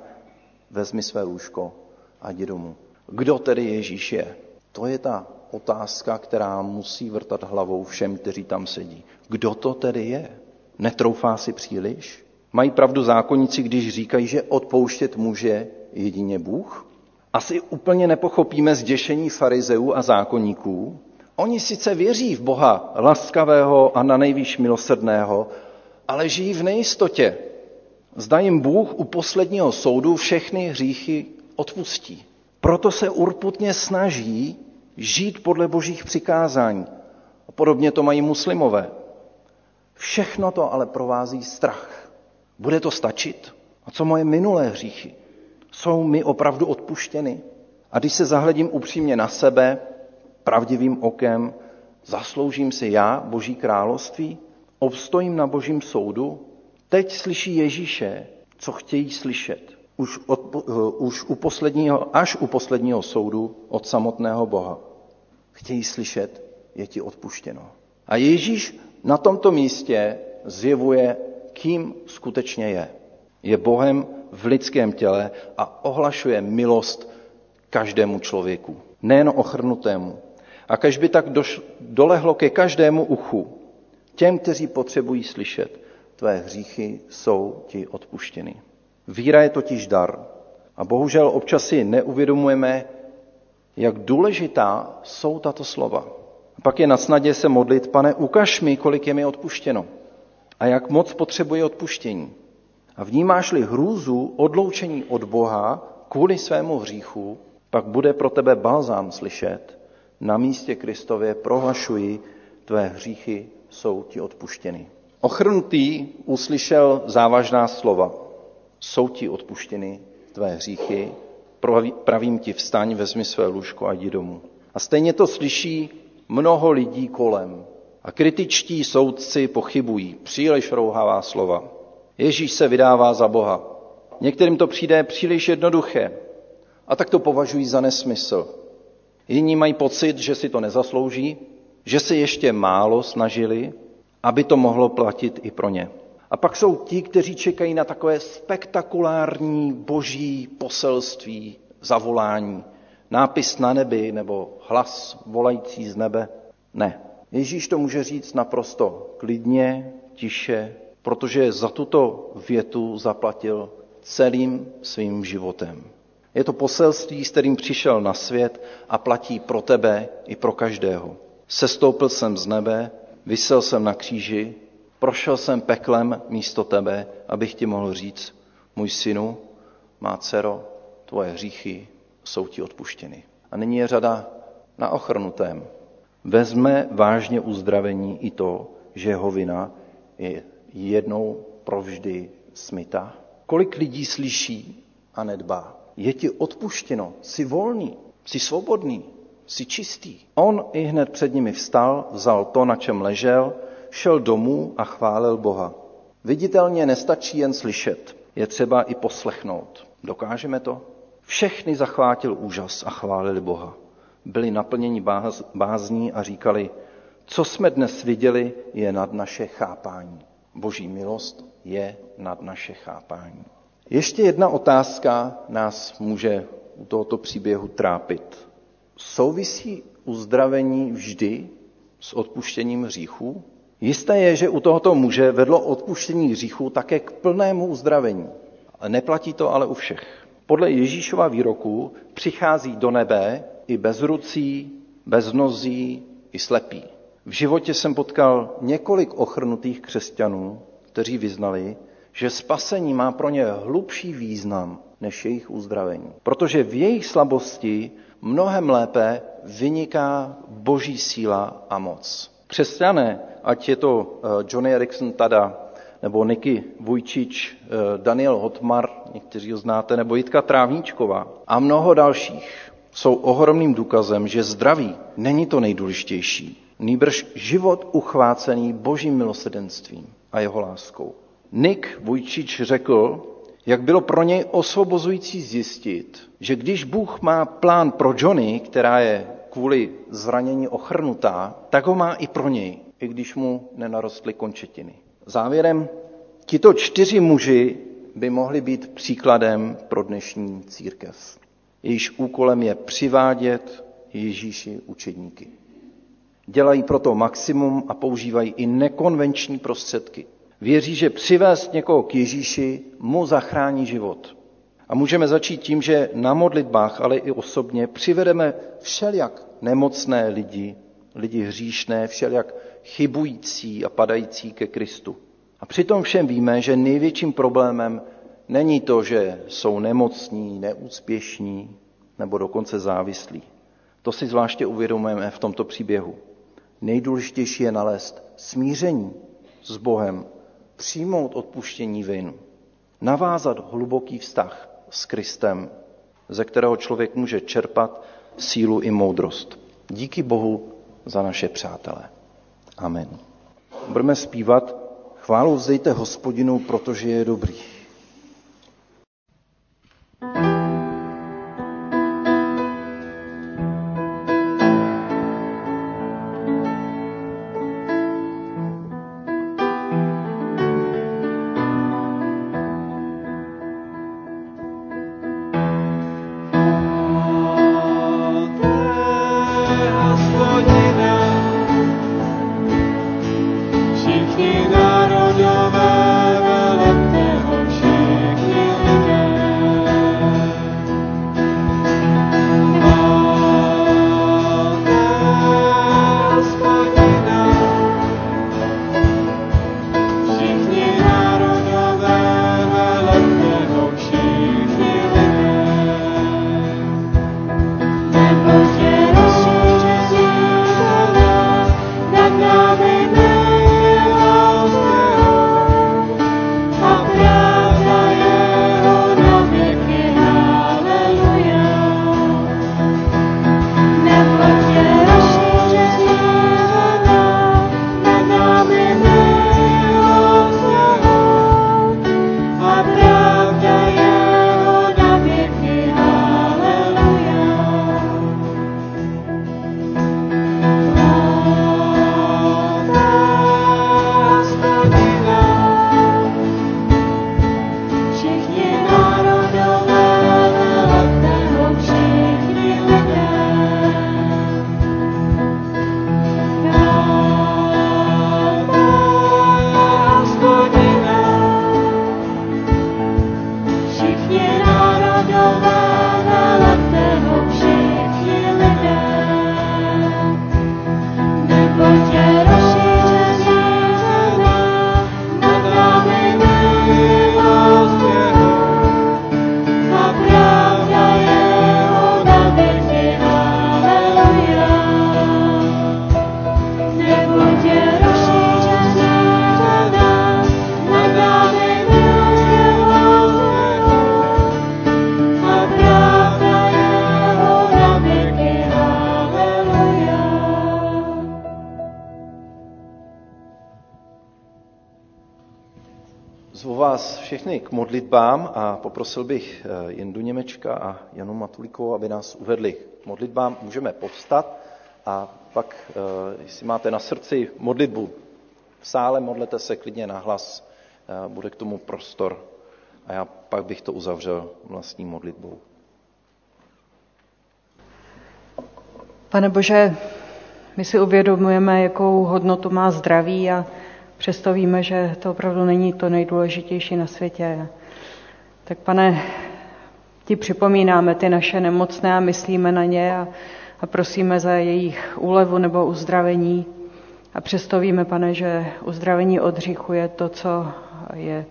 vezmi své lůžko a jdi domů. Kdo tedy Ježíš je? To je ta otázka, která musí vrtat hlavou všem, kteří tam sedí. Kdo to tedy je? Netroufá si příliš? Mají pravdu zákonníci, když říkají, že odpouštět může jedině Bůh? Asi úplně nepochopíme zděšení farizeů a zákonníků. Oni sice věří v Boha laskavého a na nejvýš milosrdného, ale žijí v nejistotě. Zda jim Bůh u posledního soudu všechny hříchy odpustí. Proto se urputně snaží žít podle božích přikázání. Podobně to mají muslimové. Všechno to ale provází strach. Bude to stačit? A co moje minulé hříchy? Jsou mi opravdu odpuštěny? A když se zahledím upřímně na sebe, pravdivým okem, zasloužím si já Boží království? Obstojím na Božím soudu? Teď slyší Ježíše, co chtějí slyšet. Už, od, uh, už u posledního, až u posledního soudu od samotného Boha. Chtějí slyšet, je ti odpuštěno. A Ježíš na tomto místě zjevuje, kým skutečně je. Je Bohem v lidském těle a ohlašuje milost každému člověku, nejen ochrnutému. A kaž by tak doš, dolehlo ke každému uchu, těm, kteří potřebují slyšet, tvé hříchy jsou ti odpuštěny. Víra je totiž dar. A bohužel občas si neuvědomujeme, jak důležitá jsou tato slova. A pak je na snadě se modlit, pane, ukaž mi, kolik je mi odpuštěno a jak moc potřebuje odpuštění. A vnímáš-li hrůzu odloučení od Boha kvůli svému hříchu, pak bude pro tebe balzám slyšet. Na místě Kristově prohlašuji, tvé hříchy jsou ti odpuštěny. Ochrnutý uslyšel závažná slova. Jsou ti odpuštěny tvé hříchy, pravím ti vstaň, vezmi své lůžko a jdi domů. A stejně to slyší mnoho lidí kolem. A kritičtí soudci pochybují, příliš rouhavá slova. Ježíš se vydává za Boha. Některým to přijde příliš jednoduché a tak to považují za nesmysl. Jiní mají pocit, že si to nezaslouží, že se ještě málo snažili, aby to mohlo platit i pro ně. A pak jsou ti, kteří čekají na takové spektakulární boží poselství, zavolání, nápis na nebi nebo hlas volající z nebe. Ne. Ježíš to může říct naprosto klidně, tiše, protože za tuto větu zaplatil celým svým životem. Je to poselství, s kterým přišel na svět a platí pro tebe i pro každého. Sestoupil jsem z nebe, vysel jsem na kříži, prošel jsem peklem místo tebe, abych ti mohl říct, můj synu, má dcero, tvoje hříchy jsou ti odpuštěny. A nyní je řada na ochrnutém. Vezme vážně uzdravení i to, že jeho vina je jednou provždy smita. Kolik lidí slyší a nedbá? Je ti odpuštěno, jsi volný, jsi svobodný, jsi čistý. On i hned před nimi vstal, vzal to, na čem ležel, šel domů a chválil Boha. Viditelně nestačí jen slyšet, je třeba i poslechnout. Dokážeme to? Všechny zachvátil úžas a chválili Boha. Byli naplněni bázní a říkali, co jsme dnes viděli, je nad naše chápání. Boží milost je nad naše chápání. Ještě jedna otázka nás může u tohoto příběhu trápit. Souvisí uzdravení vždy s odpuštěním hříchů? Jisté je, že u tohoto muže vedlo odpuštění hříchů také k plnému uzdravení. Neplatí to ale u všech. Podle Ježíšova výroku přichází do nebe i bezrucí, beznozí, i slepí. V životě jsem potkal několik ochrnutých křesťanů, kteří vyznali, že spasení má pro ně hlubší význam než jejich uzdravení. Protože v jejich slabosti mnohem lépe vyniká boží síla a moc. Křesťané, ať je to eh, Johnny Erickson Tada, nebo Niky Vujčič, eh, Daniel Hotmar, někteří ho znáte, nebo Jitka Trávníčková a mnoho dalších, jsou ohromným důkazem, že zdraví není to nejdůležitější. Nýbrž život uchvácený božím milosrdenstvím a jeho láskou. Nick Vujčič řekl, jak bylo pro něj osvobozující zjistit, že když Bůh má plán pro Johnny, která je kvůli zranění ochrnutá, tak ho má i pro něj, i když mu nenarostly končetiny. Závěrem, tito čtyři muži by mohli být příkladem pro dnešní církev. Jejíž úkolem je přivádět Ježíši učedníky. Dělají proto maximum a používají i nekonvenční prostředky. Věří, že přivést někoho k Ježíši mu zachrání život. A můžeme začít tím, že na modlitbách, ale i osobně přivedeme všelijak nemocné lidi, lidi hříšné, všelijak chybující a padající ke Kristu. A přitom všem víme, že největším problémem není to, že jsou nemocní, neúspěšní nebo dokonce závislí. To si zvláště uvědomujeme v tomto příběhu. Nejdůležitější je nalézt smíření s Bohem, přijmout odpuštění vin, navázat hluboký vztah s Kristem, ze kterého člověk může čerpat sílu i moudrost. Díky Bohu za naše přátelé. Amen. Budeme zpívat chválu vzdejte hospodinu, protože je dobrý. Modlitbám a poprosil bych eh, Jendu Němečka a Janu Matulikovou, aby nás uvedli k modlitbám. Můžeme povstat a pak, eh, jestli máte na srdci modlitbu v sále, modlete se klidně na hlas, eh, bude k tomu prostor a já pak bych to uzavřel vlastní modlitbou. Pane Bože, my si uvědomujeme, jakou hodnotu má zdraví a přesto víme, že to opravdu není to nejdůležitější na světě. Tak pane, ti připomínáme ty naše nemocné a myslíme na ně a, a prosíme za jejich úlevu nebo uzdravení. A přesto víme, pane, že uzdravení od hříchu je to, co je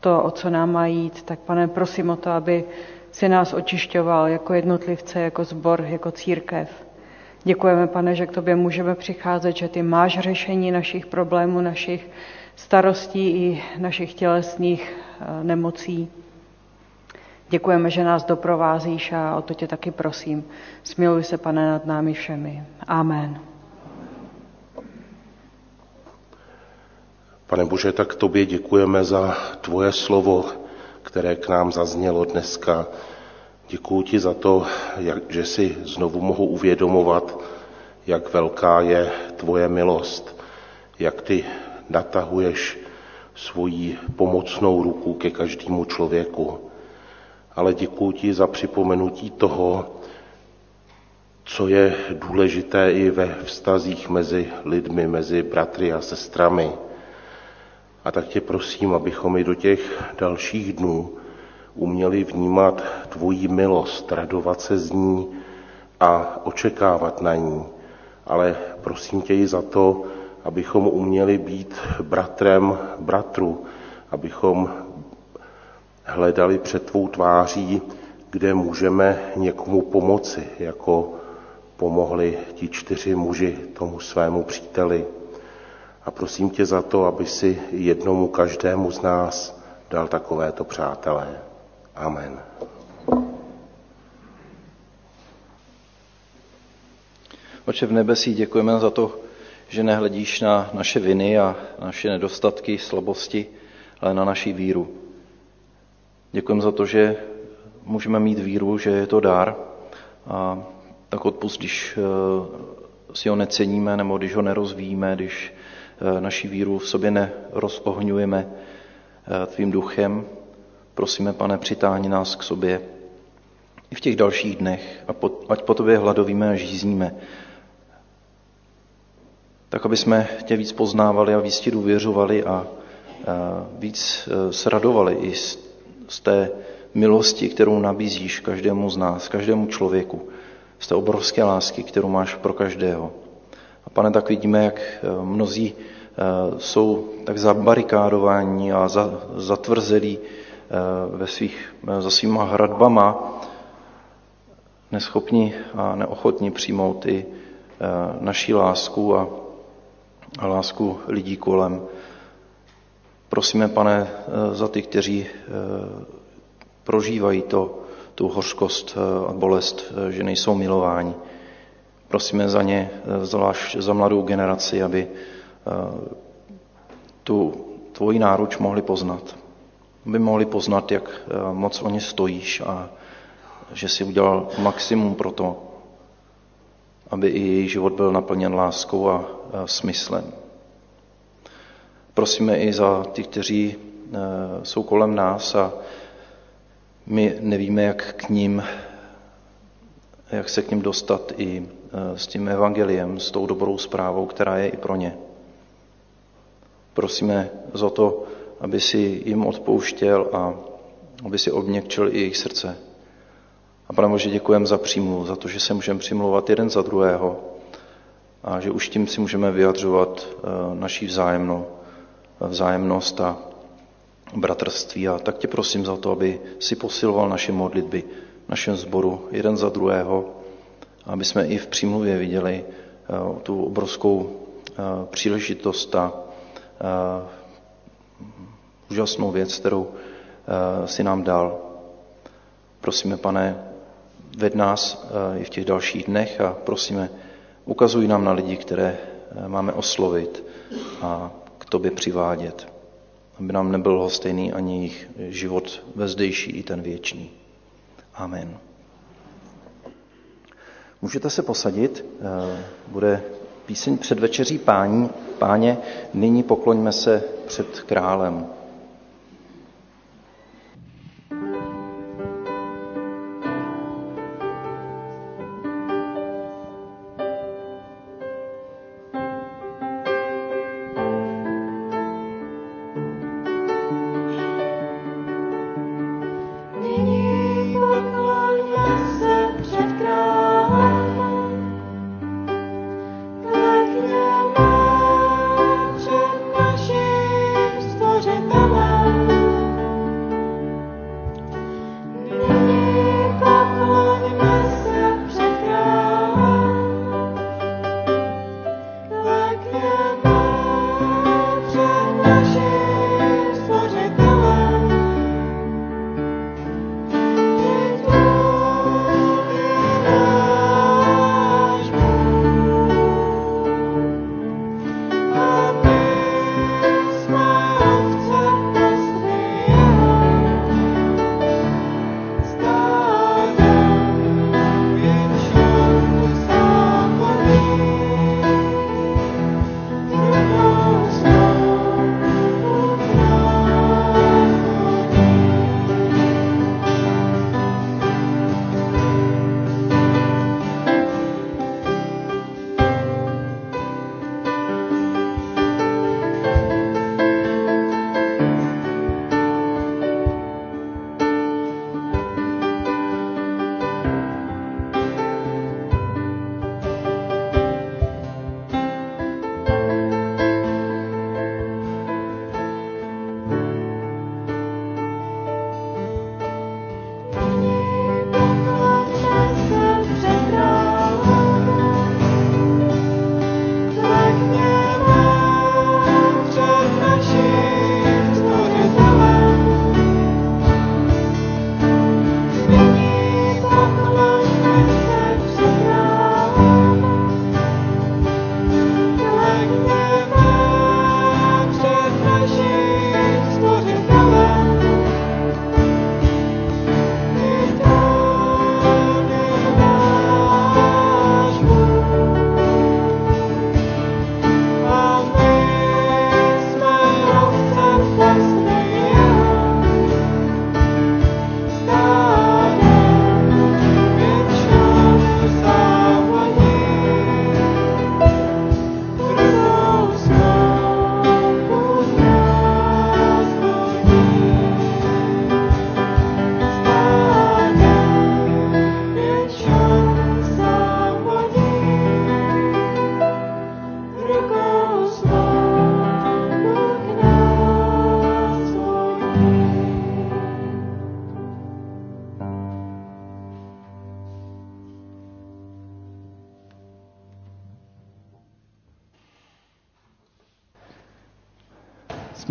to, o co nám má jít. Tak pane, prosím o to, aby si nás očišťoval jako jednotlivce, jako zbor, jako církev. Děkujeme, pane, že k tobě můžeme přicházet, že ty máš řešení našich problémů, našich starostí i našich tělesných eh, nemocí. Děkujeme, že nás doprovázíš a o to tě taky prosím. Smiluj se, pane, nad námi všemi. Amen. Pane Bože, tak tobě děkujeme za tvoje slovo, které k nám zaznělo dneska. Děkuji ti za to, jak, že si znovu mohu uvědomovat, jak velká je tvoje milost, jak ty natahuješ svoji pomocnou ruku ke každému člověku. Ale děkuji ti za připomenutí toho, co je důležité i ve vztazích mezi lidmi, mezi bratry a sestrami. A tak tě prosím, abychom i do těch dalších dnů uměli vnímat tvoji milost, radovat se z ní a očekávat na ní. Ale prosím tě i za to, abychom uměli být bratrem bratru, abychom hledali před tvou tváří, kde můžeme někomu pomoci, jako pomohli ti čtyři muži tomu svému příteli. A prosím tě za to, aby si jednomu každému z nás dal takovéto přátelé. Amen. Oče v nebesí, děkujeme za to, že nehledíš na naše viny a naše nedostatky, slabosti, ale na naši víru. Děkujeme za to, že můžeme mít víru, že je to dár a tak odpust, když eh, si ho neceníme nebo když ho nerozvíjíme, když eh, naši víru v sobě nerozohňujeme eh, tvým duchem, Prosíme, pane, přitáhni nás k sobě i v těch dalších dnech, a po, ať po tobě hladovíme a žízníme. Tak, aby jsme tě víc poznávali a víc ti důvěřovali a, a víc se radovali i z, z té milosti, kterou nabízíš každému z nás, každému člověku, z té obrovské lásky, kterou máš pro každého. A pane, tak vidíme, jak e, mnozí e, jsou tak zabarikádováni a zatvrzelí Eh, ve svých, eh, za svýma hradbama neschopni a neochotni přijmout i eh, naší lásku a, a lásku lidí kolem. Prosíme, pane, za ty, kteří prožívají to, tu hořkost a bolest, že nejsou milováni. Prosíme za ně, zvlášť za mladou generaci, aby tu tvoji náruč mohli poznat aby mohli poznat, jak eh, moc o ně stojíš a že si udělal maximum pro to, aby i její život byl naplněn láskou a smyslem. Prosíme i za ty, kteří eh, jsou kolem nás a my nevíme, jak k ním, jak se k ním dostat i eh, s tím evangeliem, s tou dobrou zprávou, která je i pro ně. Prosíme za to, aby si jim odpouštěl a aby si obněkčil i jejich srdce. A pane Bože, děkujeme za přímluv, za to, že se můžeme přimlouvat jeden za druhého a že už tím si můžeme vyjadřovat eh, naší vzájemno, vzájemnost a bratrství. A tak tě prosím za to, aby si posiloval naše modlitby našem sboru jeden za druhého, aby jsme i v přímluvě viděli eh, tu obrovskou eh, příležitost a úžasnou věc, kterou eh, si nám dal. Prosíme, pane, ved nás eh, i v těch dalších dnech a prosíme, ukazuj nám na lidi, které eh, máme oslovit a k tobě přivádět. aby nám nebyl hostejný ani jejich život ve zdejší i ten věčný. Amen. Můžete se posadit, bude píseň před večeří páně, nyní pokloňme se před králem.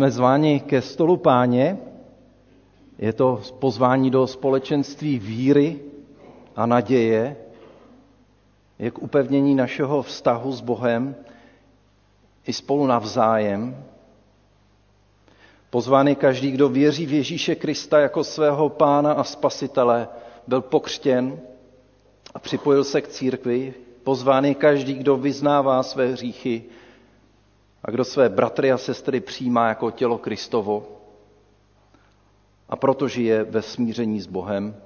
Jsme zváni ke stolu páně. Je to pozvání do společenství víry a naděje, je k upevnění našeho vztahu s Bohem i spolu navzájem. Pozvány každý, kdo věří v Ježíše Krista jako svého pána a spasitele, byl pokřtěn a připojil se k církvi. Pozvány každý, kdo vyznává své hříchy a kdo své bratry a sestry přijímá jako tělo Kristovo a proto žije ve smíření s Bohem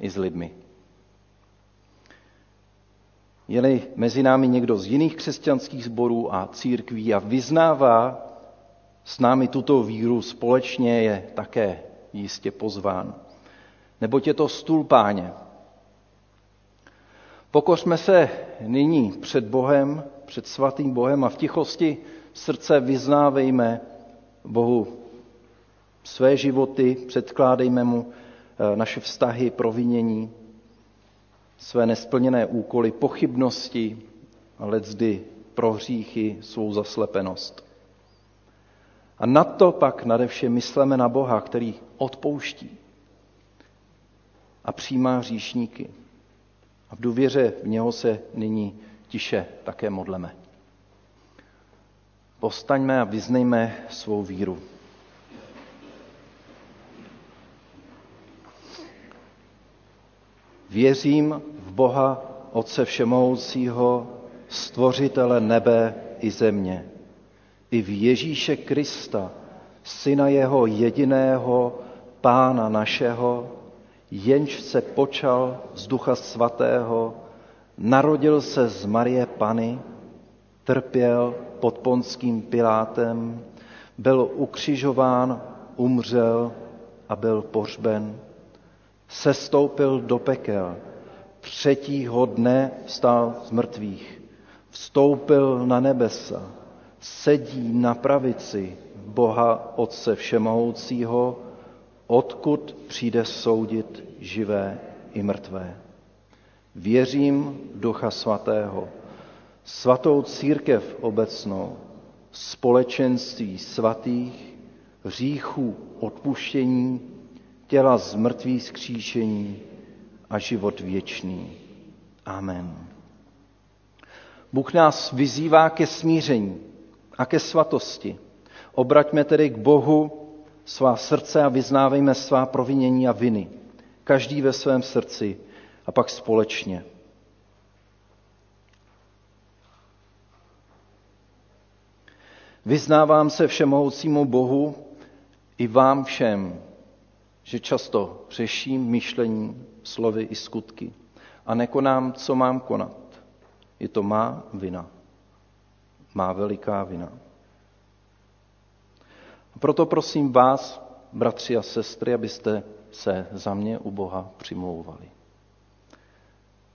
i s lidmi. Je-li mezi námi někdo z jiných křesťanských sborů a církví a vyznává s námi tuto víru společně, je také jistě pozván. Neboť je to stůl páně. Pokořme se nyní před Bohem, před svatým Bohem a v tichosti srdce vyznávejme Bohu své životy, předkládejme mu eh, naše vztahy, provinění, své nesplněné úkoly, pochybnosti letzdy prohříchy, svou zaslepenost. A na to pak nadevše mysleme na Boha, který odpouští a přijímá hříšníky. A v důvěře v něho se nyní tiše také modleme. Postaňme a vyznejme svou víru. Věřím v Boha, Otce Všemohoucího, Stvořitele nebe i země, i v Ježíše Krista, Syna Jeho jediného, Pána našeho, jenž se počal z Ducha Svatého, narodil se z Marie Pany, trpěl pod ponským Pilátem, byl ukřižován, umřel a byl pohřben. Sestoupil do pekel, třetího dne vstal z mrtvých, vstoupil na nebesa, sedí na pravici Boha Otce Všemohoucího, odkud přijde soudit živé i mrtvé. Věřím Ducha Svatého, svatou církev obecnou, společenství svatých, hříchů odpuštění, těla z mrtvých skříšení a život věčný. Amen. Bůh nás vyzývá ke smíření a ke svatosti. Obraťme tedy k Bohu svá srdce a vyznávejme svá provinění a viny. Každý ve svém srdci a pak společně. Vyznávám se všemohoucímu Bohu i vám všem, že často řeším myšlení, slovy i skutky a nekonám, co mám konat. Je to má vina. Má veliká vina. Proto prosím vás, bratři a sestry, abyste se za mě u Boha přimlouvali.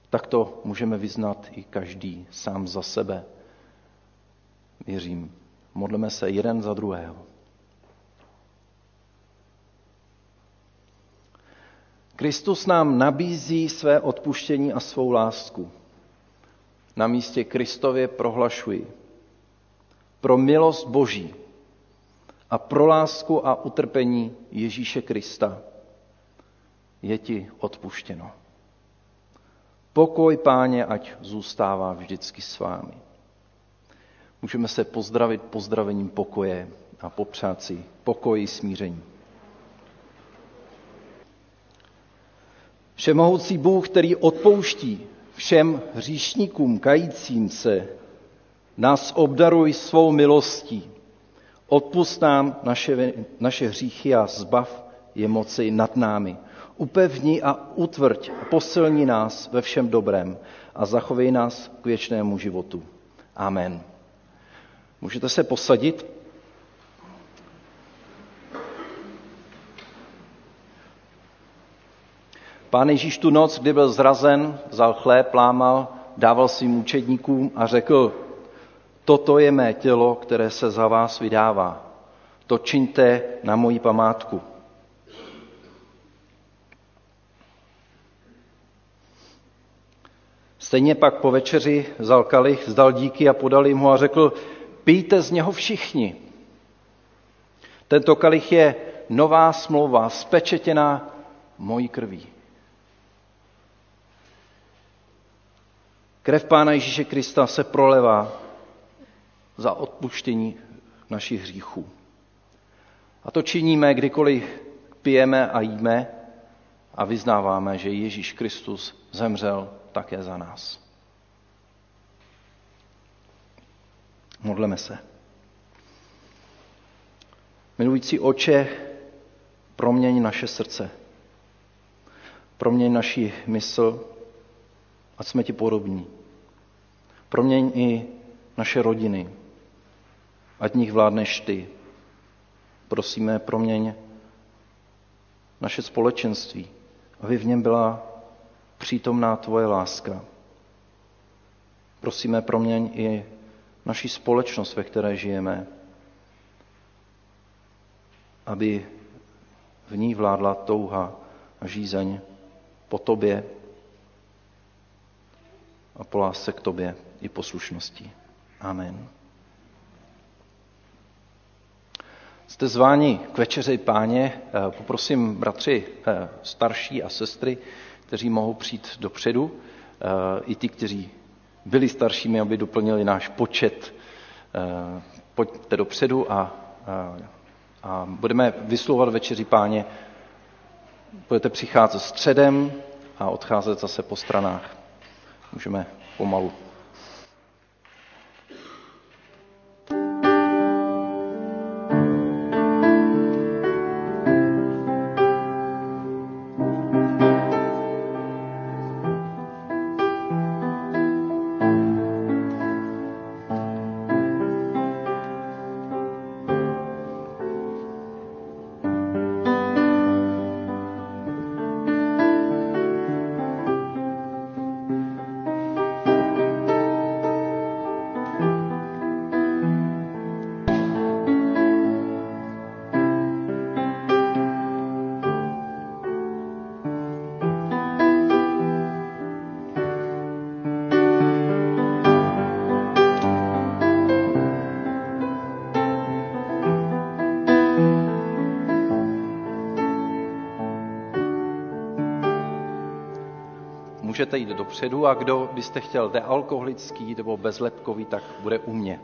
Tak to můžeme vyznat i každý sám za sebe. Věřím. Modleme se jeden za druhého. Kristus nám nabízí své odpuštění a svou lásku. Na místě Kristově prohlašuji. Pro milost Boží a pro lásku a utrpení Ježíše Krista je ti odpuštěno. Pokoj, páně, ať zůstává vždycky s vámi. Můžeme se pozdravit pozdravením pokoje a popřát si pokoji smíření. Všemohoucí Bůh, který odpouští všem hříšníkům kajícím se, nás obdaruj svou milostí. Odpust nám naše, naše hříchy a zbav je moci nad námi. Upevni a utvrď a posilni nás ve všem dobrém a zachovej nás k věčnému životu. Amen. Můžete se posadit? Pán Ježíš tu noc, kdy byl zrazen, vzal chléb, lámal, dával svým učedníkům a řekl, toto je mé tělo, které se za vás vydává. To čiňte na moji památku. Stejně pak po večeři vzal kalich, vzdal díky a podal jim ho a řekl, pijte z něho všichni. Tento kalich je nová smlouva, spečetěná mojí krví. Krev Pána Ježíše Krista se prolevá za odpuštění našich hříchů. A to činíme, kdykoliv pijeme a jíme a vyznáváme, že Ježíš Kristus zemřel také za nás. Modleme se. Milující oče, proměň naše srdce. Proměň naši mysl, ať jsme ti podobní. Proměň i naše rodiny, ať nich vládneš ty. Prosíme, proměň naše společenství, aby v něm byla přítomná tvoje láska. Prosíme, proměň i naší společnost, ve které žijeme, aby v ní vládla touha a žízeň po tobě a po lásce k tobě i poslušnosti. Amen. Jste zváni k večeři páně. Poprosím bratři eh, starší a sestry, kteří mohou přijít dopředu, eh, i ty, kteří byli staršími, aby doplnili náš počet. Eh, pojďte dopředu a, a, a budeme vyslovovat večeři páně. Budete přicházet středem a odcházet zase po stranách. Můžeme pomalu. Můžete jít dopředu a kdo byste chtěl dealkoholický nebo bezlepkový, tak bude u mě.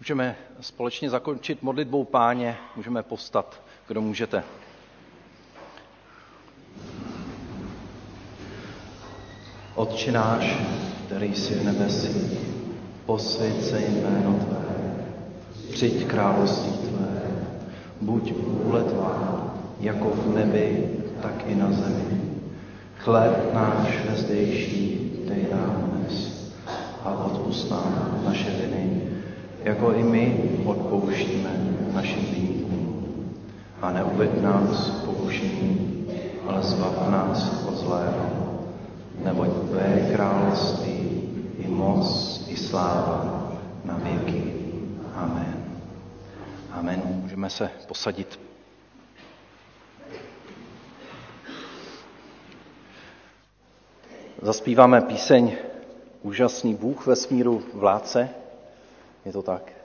Můžeme společně zakončit modlitbou páně, můžeme postat, kdo můžete. Otče náš, který jsi v nebesi, posvěd se jméno Tvé, přijď království Tvé, buď vůle Tvá, jako v nebi, tak i na zemi. Chléb náš nezdejší dej nám dnes a odpust nám naše viny, jako i my odpouštíme našim viníkům. A neuved nás pokušení, ale zbav nás od zlého. Neboť Tvé království i moc, i sláva na věky. Amen. Amen. Můžeme se posadit. Zaspíváme píseň Úžasný Bůh ve smíru vládce. Je to tak?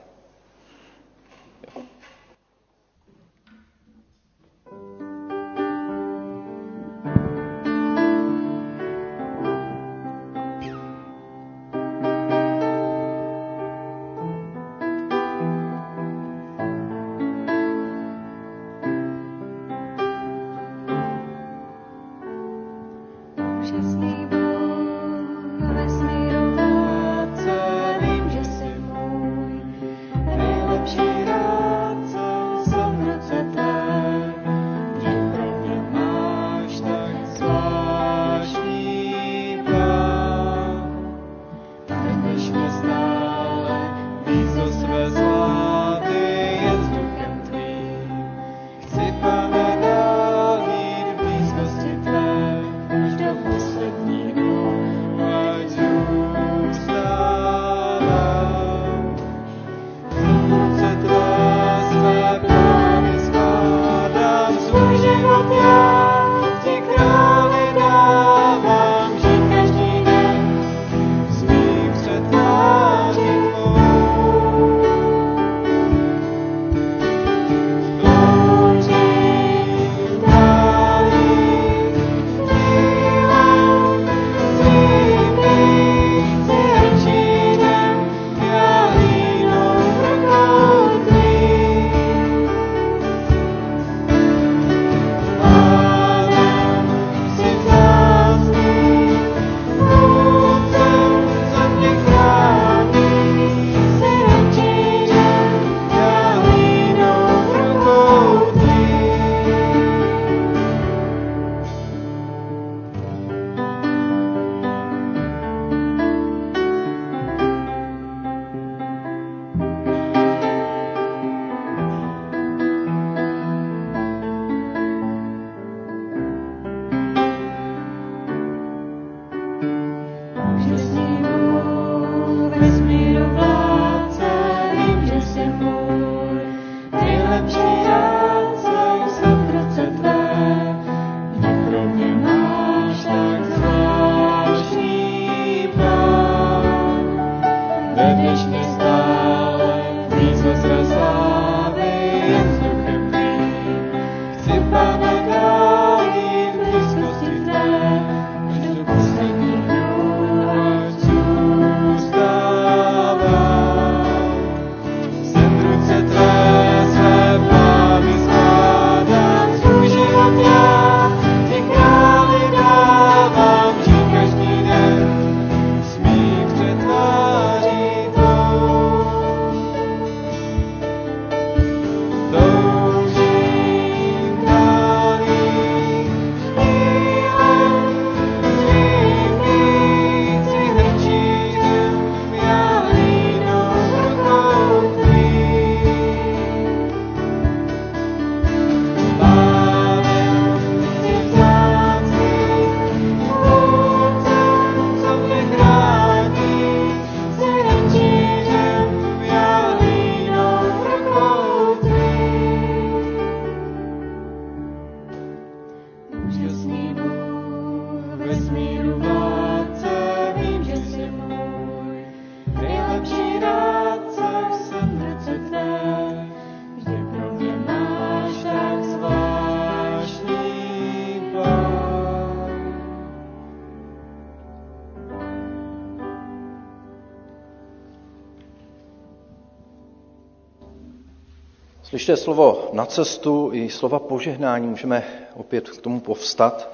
Slyšte slovo na cestu i slova požehnání, můžeme opět k tomu povstat.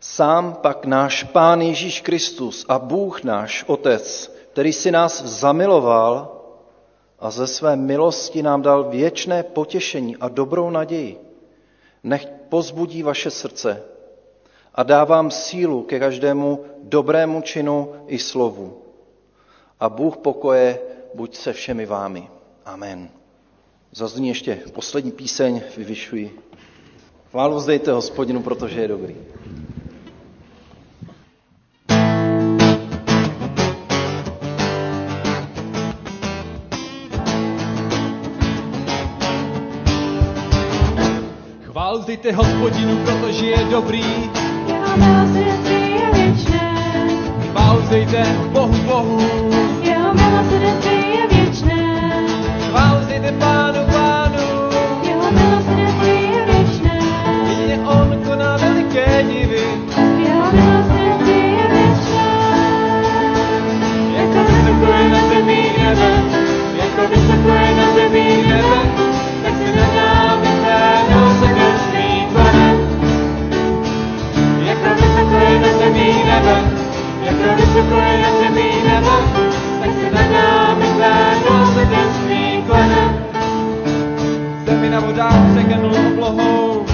Sám pak náš Pán Ježíš Kristus a Bůh náš Otec, který si nás zamiloval a ze své milosti nám dal věčné potěšení a dobrou naději, nech pozbudí vaše srdce a dávám sílu ke každému dobrému činu i slovu. A Bůh pokoje buď se všemi vámi. Amen. Zazní ještě poslední píseň, vyvyšuji. Chválu vzdejte hospodinu, protože je dobrý. Chvál vzdejte hospodinu, protože je dobrý. Jeho milosrdenství je věčné. Chvál vzdejte Bohu Bohu. Nebe, jako vysoko je na zemi nebe, tak se nad námi své milosrdenství klane. Zemi na vodách překlenul oblohou